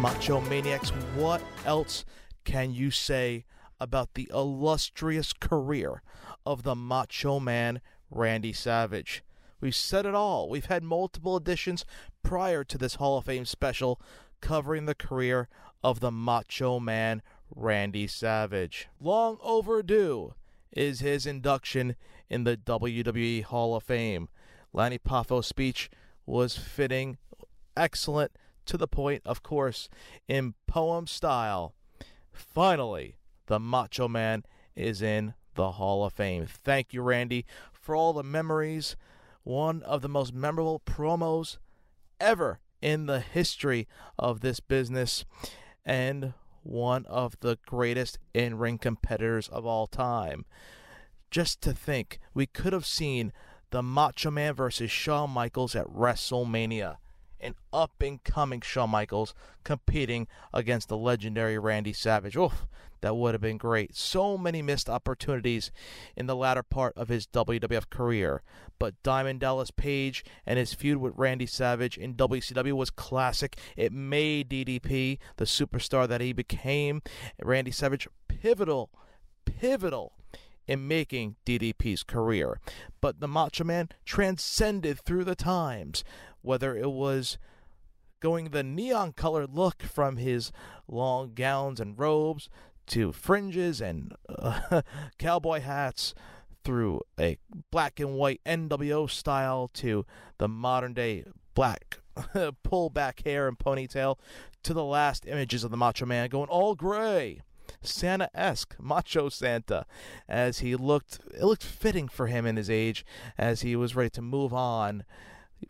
Macho Maniacs, what else can you say about the illustrious career of the Macho Man Randy Savage? We've said it all. We've had multiple editions prior to this Hall of Fame special covering the career of the Macho Man Randy Savage. Long overdue is his induction in the WWE Hall of Fame. Lanny Poffo's speech was fitting, excellent, to the point, of course, in poem style. Finally, the Macho Man is in the Hall of Fame. Thank you, Randy, for all the memories. One of the most memorable promos ever in the history of this business, and one of the greatest in ring competitors of all time. Just to think, we could have seen the Macho Man versus Shawn Michaels at WrestleMania an up and coming Shawn Michaels competing against the legendary Randy Savage. Oof, that would have been great. So many missed opportunities in the latter part of his WWF career. But Diamond Dallas Page and his feud with Randy Savage in WCW was classic. It made DDP the superstar that he became. Randy Savage pivotal, pivotal in making DDP's career. But the Macho Man transcended through the times, whether it was going the neon colored look from his long gowns and robes to fringes and uh, cowboy hats through a black and white NWO style to the modern day black pull back hair and ponytail to the last images of the Macho Man going all gray. Santa esque, Macho Santa, as he looked, it looked fitting for him in his age as he was ready to move on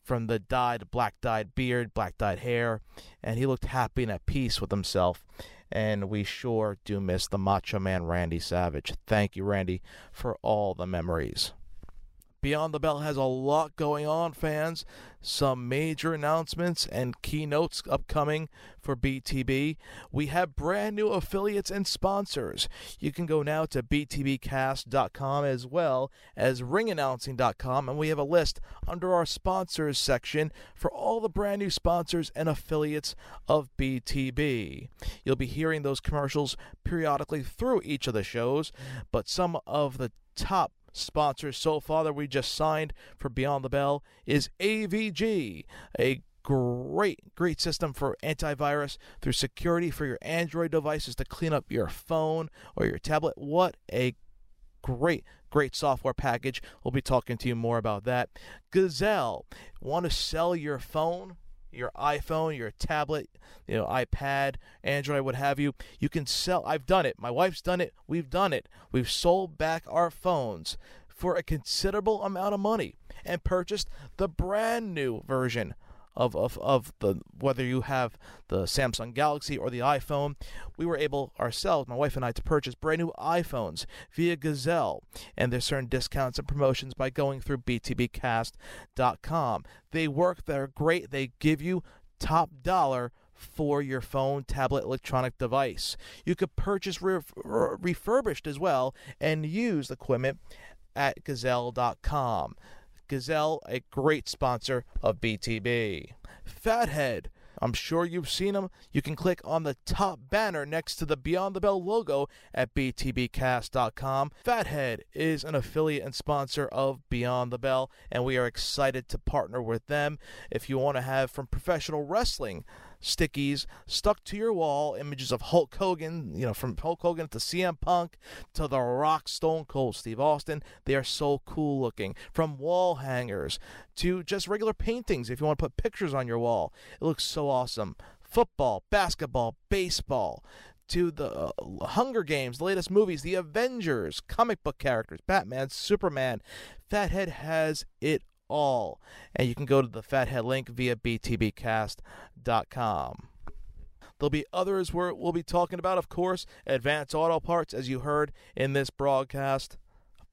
from the dyed, black dyed beard, black dyed hair, and he looked happy and at peace with himself. And we sure do miss the Macho Man Randy Savage. Thank you, Randy, for all the memories. Beyond the Bell has a lot going on, fans. Some major announcements and keynotes upcoming for BTB. We have brand new affiliates and sponsors. You can go now to btbcast.com as well as ringannouncing.com, and we have a list under our sponsors section for all the brand new sponsors and affiliates of BTB. You'll be hearing those commercials periodically through each of the shows, but some of the top sponsors so far that we just signed for Beyond the Bell is AVG, a great, great system for antivirus through security for your Android devices to clean up your phone or your tablet. What a great great software package. We'll be talking to you more about that. Gazelle want to sell your phone your iphone your tablet you know ipad android what have you. You can sell i've done it. My wife's done it. We've done it. We've sold back our phones for a considerable amount of money and purchased the brand new version of, of, of the whether you have the Samsung Galaxy or the iPhone, we were able ourselves, my wife and I, to purchase brand new iPhones via Gazelle, and there's certain discounts and promotions by going through btbcast.com. They work, they're great, they give you top dollar for your phone, tablet, electronic device. You could purchase re- re- refurbished as well and use equipment at gazelle.com. Gazelle, a great sponsor of BTB. Fathead. I'm sure you've seen them. You can click on the top banner next to the Beyond the Bell logo at btbcast.com. Fathead is an affiliate and sponsor of Beyond the Bell, and we are excited to partner with them. If you want to have from professional wrestling stickies stuck to your wall, images of Hulk Hogan, you know, from Hulk Hogan to CM Punk to The Rock Stone Cold Steve Austin. They are so cool looking. From wall hangers to just regular paintings if you want to put pictures on your wall. It looks so awesome. Football, basketball, baseball, to the uh, Hunger Games, the latest movies, the Avengers, comic book characters, Batman, Superman. Fathead has it all. And you can go to the Fathead link via btbcast.com. There'll be others where we'll be talking about, of course, Advanced Auto Parts, as you heard in this broadcast.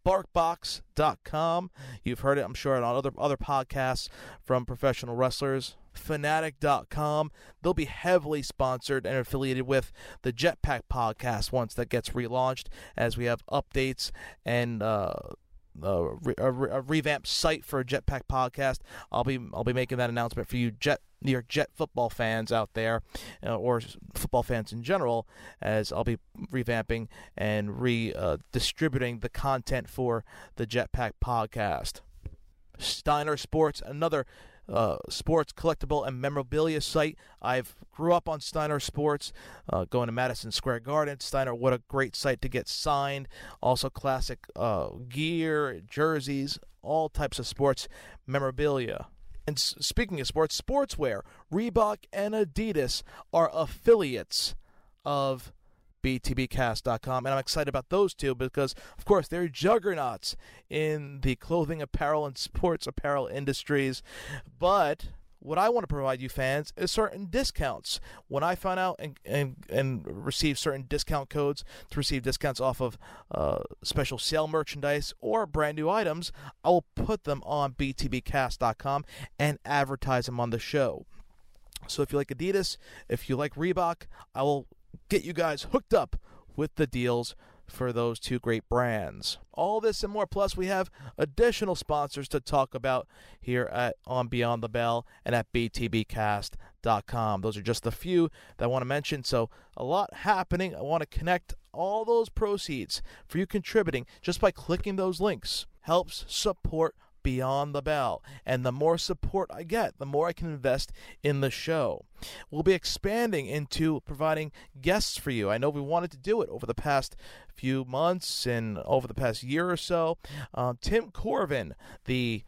BarkBox.com. You've heard it, I'm sure, on other other podcasts from professional wrestlers. Fanatic.com. They'll be heavily sponsored and affiliated with the Jetpack podcast once that gets relaunched, as we have updates and uh, a, a, a revamped site for a Jetpack podcast. I'll be I'll be making that announcement for you Jet New York Jet football fans out there, uh, or football fans in general, as I'll be revamping and redistributing uh, the content for the Jetpack podcast. Steiner Sports, another uh, sports collectible and memorabilia site. I've grew up on Steiner Sports, uh, going to Madison Square Garden. Steiner, what a great site to get signed. Also, classic uh, gear, jerseys, all types of sports memorabilia. And speaking of sports, sportswear, Reebok and Adidas are affiliates of btbcast.com and i'm excited about those two because of course they're juggernauts in the clothing apparel and sports apparel industries but what I want to provide you fans is certain discounts. When I find out and, and, and receive certain discount codes to receive discounts off of uh, special sale merchandise or brand new items, I will put them on btbcast.com and advertise them on the show. So if you like Adidas, if you like Reebok, I will get you guys hooked up with the deals for those two great brands. All this and more. Plus, we have additional sponsors to talk about here at on Beyond the Bell and at btbcast.com. Those are just a few that I want to mention. So, a lot happening. I want to connect all those proceeds for you contributing just by clicking those links. Helps support Beyond the Bell. And the more support I get, the more I can invest in the show. We'll be expanding into providing guests for you. I know we wanted to do it over the past few months and over the past year or so. Um, Tim Corvin, the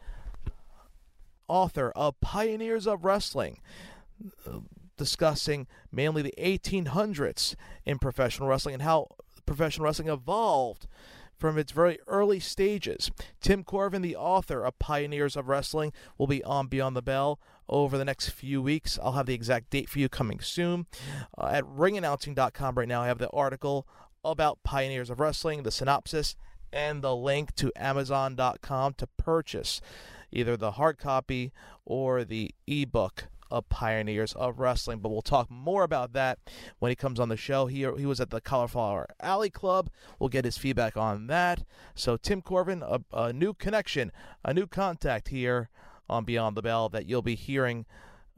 author of Pioneers of Wrestling, uh, discussing mainly the 1800s in professional wrestling and how professional wrestling evolved from its very early stages. Tim Corvin, the author of Pioneers of Wrestling, will be on Beyond the Bell over the next few weeks. I'll have the exact date for you coming soon. Uh, at ringannouncing.com right now, I have the article about Pioneers of Wrestling, the synopsis, and the link to Amazon.com to purchase either the hard copy or the ebook of Pioneers of Wrestling. But we'll talk more about that when he comes on the show. He, he was at the Cauliflower Alley Club. We'll get his feedback on that. So, Tim Corvin, a, a new connection, a new contact here on Beyond the Bell that you'll be hearing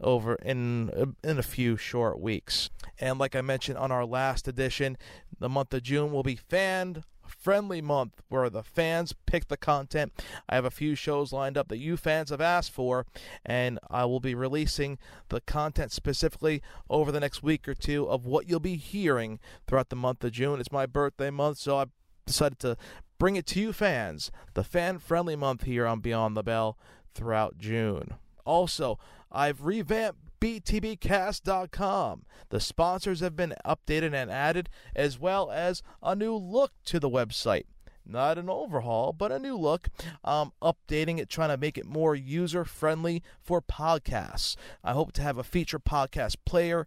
over in in a few short weeks. And like I mentioned on our last edition, the month of June will be fan Friendly Month, where the fans pick the content. I have a few shows lined up that you fans have asked for, and I will be releasing the content specifically over the next week or two of what you'll be hearing throughout the month of June. It's my birthday month, so I decided to bring it to you fans, the fan friendly month here on Beyond the Bell throughout June. Also, I've revamped BTBcast.com. The sponsors have been updated and added, as well as a new look to the website. Not an overhaul, but a new look. Um, updating it, trying to make it more user friendly for podcasts. I hope to have a feature podcast player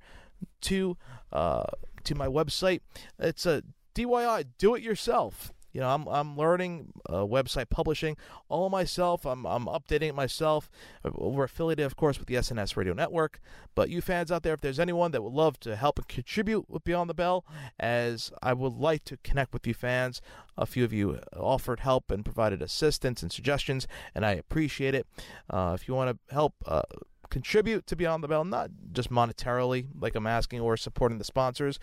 to uh, to my website. It's a DIY, do it yourself. You know, I'm I'm learning uh, website publishing all myself. I'm I'm updating it myself. Uh, We're affiliated, of course, with the SNS Radio Network. But you fans out there, if there's anyone that would love to help and contribute with Beyond the Bell, as I would like to connect with you fans. A few of you offered help and provided assistance and suggestions, and I appreciate it. Uh, if you want to help. Uh, contribute to Beyond the Bell, not just monetarily, like I'm asking, or supporting the sponsors,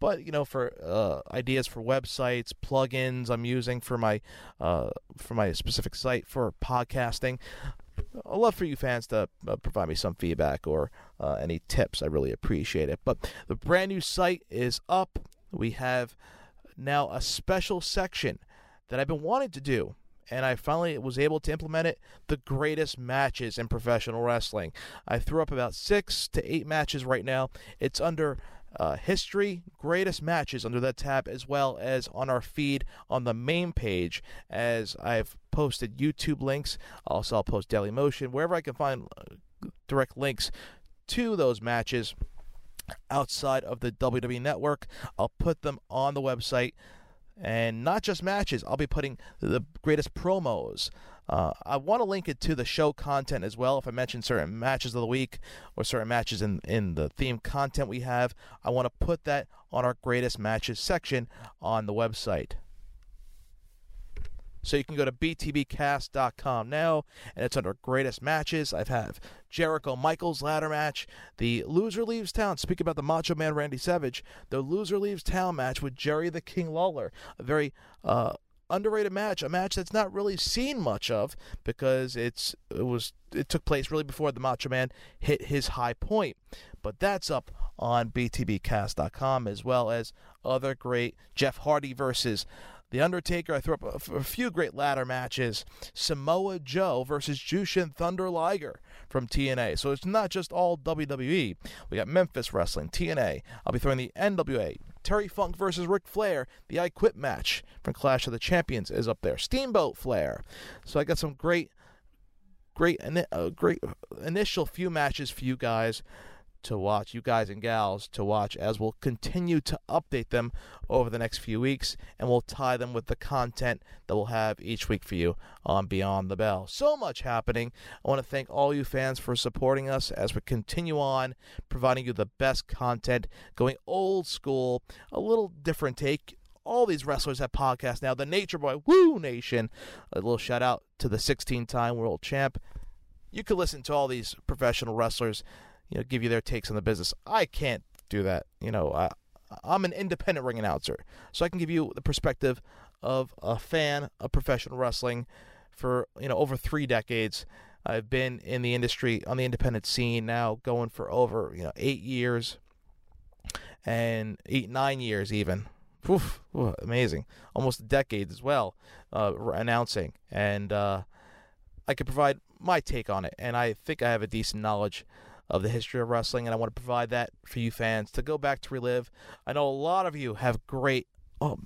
but you know, for uh, ideas for websites, plugins I'm using for my uh, for my specific site for podcasting. I'd love for you fans to uh, provide me some feedback or uh, any tips. I really appreciate it. But the brand new site is up. We have now a special section that I've been wanting to do and I finally was able to implement it the greatest matches in professional wrestling. I threw up about six to eight matches right now. It's under uh, history, greatest matches under that tab, as well as on our feed on the main page. As I've posted YouTube links, also I'll post Daily Motion, wherever I can find uh, direct links to those matches outside of the WWE network. I'll put them on the website and not just matches. I'll be putting the greatest promos. Uh, I want to link it to the show content as well. If I mention certain matches of the week or certain matches in, in the theme content we have, I want to put that on our greatest matches section on the website. So you can go to btbcast.com now, and it's under greatest matches. I've had Jericho Michaels ladder match, the loser leaves town. Speak about the Macho Man Randy Savage, the loser leaves town match with Jerry the King Lawler, a very uh, underrated match, a match that's not really seen much of because it's it was it took place really before the Macho Man hit his high point. But that's up on btbcast.com as well as other great Jeff Hardy versus the Undertaker, I threw up a, a few great ladder matches. Samoa Joe versus Jushin Thunder Liger from TNA. So it's not just all WWE. We got Memphis Wrestling, TNA. I'll be throwing the NWA. Terry Funk versus Ric Flair. The I Quit match from Clash of the Champions is up there. Steamboat Flair. So I got some great, great, uh, great initial few matches for you guys to watch, you guys and gals to watch, as we'll continue to update them over the next few weeks, and we'll tie them with the content that we'll have each week for you on Beyond the Bell. So much happening. I want to thank all you fans for supporting us as we continue on providing you the best content, going old school, a little different take all these wrestlers have podcasts now. The Nature Boy, Woo Nation. A little shout out to the 16 time world champ. You could listen to all these professional wrestlers you know, give you their takes on the business. I can't do that. You know, I, I'm an independent ring announcer, so I can give you the perspective of a fan of professional wrestling for you know over three decades. I've been in the industry on the independent scene now, going for over you know eight years, and eight nine years even. Oof, ooh, amazing, almost a decade as well, uh, announcing, and uh, I could provide my take on it, and I think I have a decent knowledge of the history of wrestling, and I want to provide that for you fans to go back to relive. I know a lot of you have great. Oh,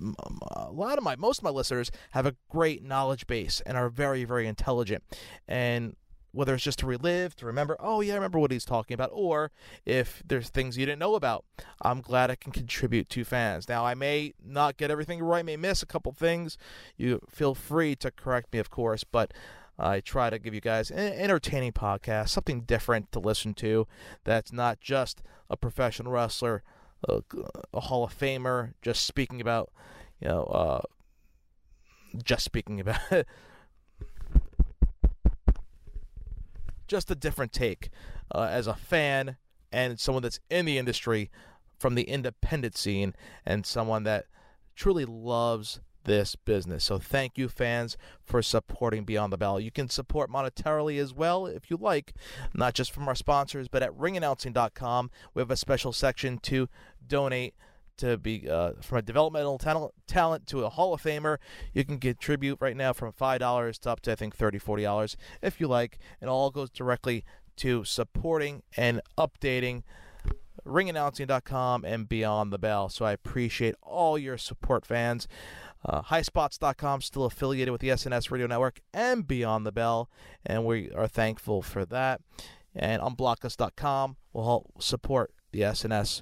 a lot of my most of my listeners have a great knowledge base and are very very intelligent and whether it's just to relive to remember oh yeah i remember what he's talking about or if there's things you didn't know about i'm glad i can contribute to fans now i may not get everything right may miss a couple things you feel free to correct me of course but I try to give you guys an entertaining podcast, something different to listen to that's not just a professional wrestler, a, a Hall of Famer, just speaking about, you know, uh, just speaking about just a different take uh, as a fan and someone that's in the industry from the independent scene and someone that truly loves this business. So thank you, fans, for supporting Beyond the Bell. You can support monetarily as well if you like, not just from our sponsors, but at ringannouncing.com. We have a special section to donate to be uh, from a developmental talent, talent to a Hall of Famer. You can contribute right now from $5 to up to, I think, $30, $40 if you like. And all goes directly to supporting and updating ringannouncing.com and Beyond the Bell. So I appreciate all your support, fans. Uh, highspots.com still affiliated with the SNS Radio Network and Beyond the Bell, and we are thankful for that. And unblockus.com will help support the SNS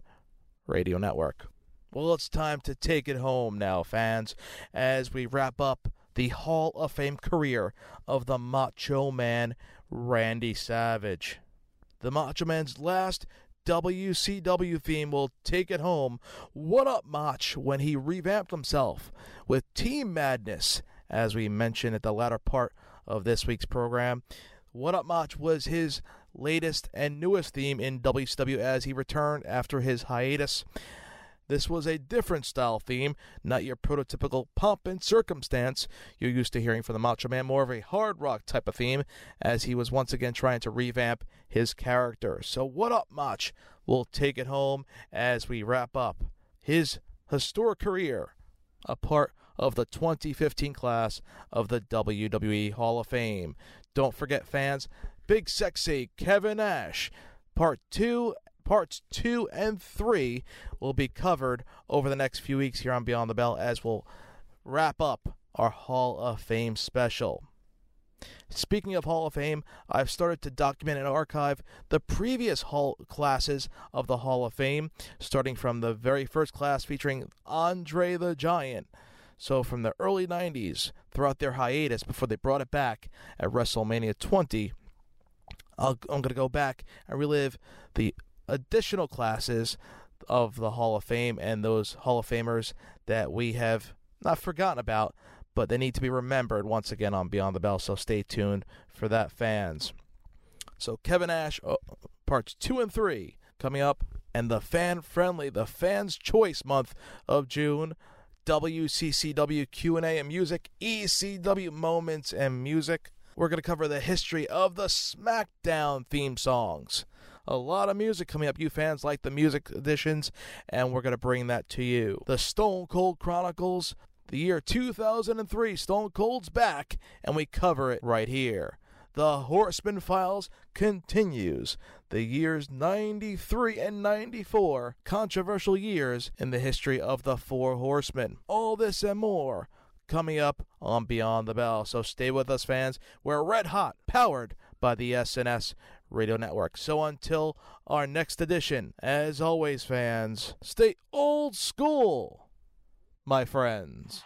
Radio Network. Well, it's time to take it home now, fans, as we wrap up the Hall of Fame career of the Macho Man, Randy Savage. The Macho Man's last WCW theme will take it home. What up, Mach, when he revamped himself with Team Madness, as we mentioned at the latter part of this week's program. What Up Mach was his latest and newest theme in WCW as he returned after his hiatus. This was a different style theme, not your prototypical pomp and circumstance you're used to hearing from the Macho Man, more of a hard rock type of theme, as he was once again trying to revamp his character. So, what up, Mach? We'll take it home as we wrap up his historic career, a part of the 2015 class of the WWE Hall of Fame. Don't forget, fans, Big Sexy Kevin Nash, part two parts two and three will be covered over the next few weeks here on Beyond the Bell as we'll wrap up our Hall of Fame special. Speaking of Hall of Fame, I've started to document and archive the previous hall classes of the Hall of Fame, starting from the very first class featuring Andre the Giant. So from the early 90s, throughout their hiatus before they brought it back at WrestleMania 20, I'll, I'm going to go back and relive the additional classes of the Hall of Fame and those Hall of Famers that we have not forgotten about, but they need to be remembered once again on Beyond the Bell. So stay tuned for that, fans. So Kevin Nash, uh, parts two and three coming up, and the fan friendly, the fans' choice month of June. WCCW Q&A and music, ECW moments and music. We're going to cover the history of the SmackDown theme songs a lot of music coming up. You fans like the music editions, and we're going to bring that to you. The Stone Cold Chronicles, the year 2003. Stone Cold's back, and we cover it right here. The Horseman Files continues. The years 93 and 94, controversial years in the history of the Four Horsemen. All this and more coming up on Beyond the Bell. So stay with us, fans. We're red hot, powered by the SNS Radio Network. So until our next edition, as always, fans, stay old school, my friends.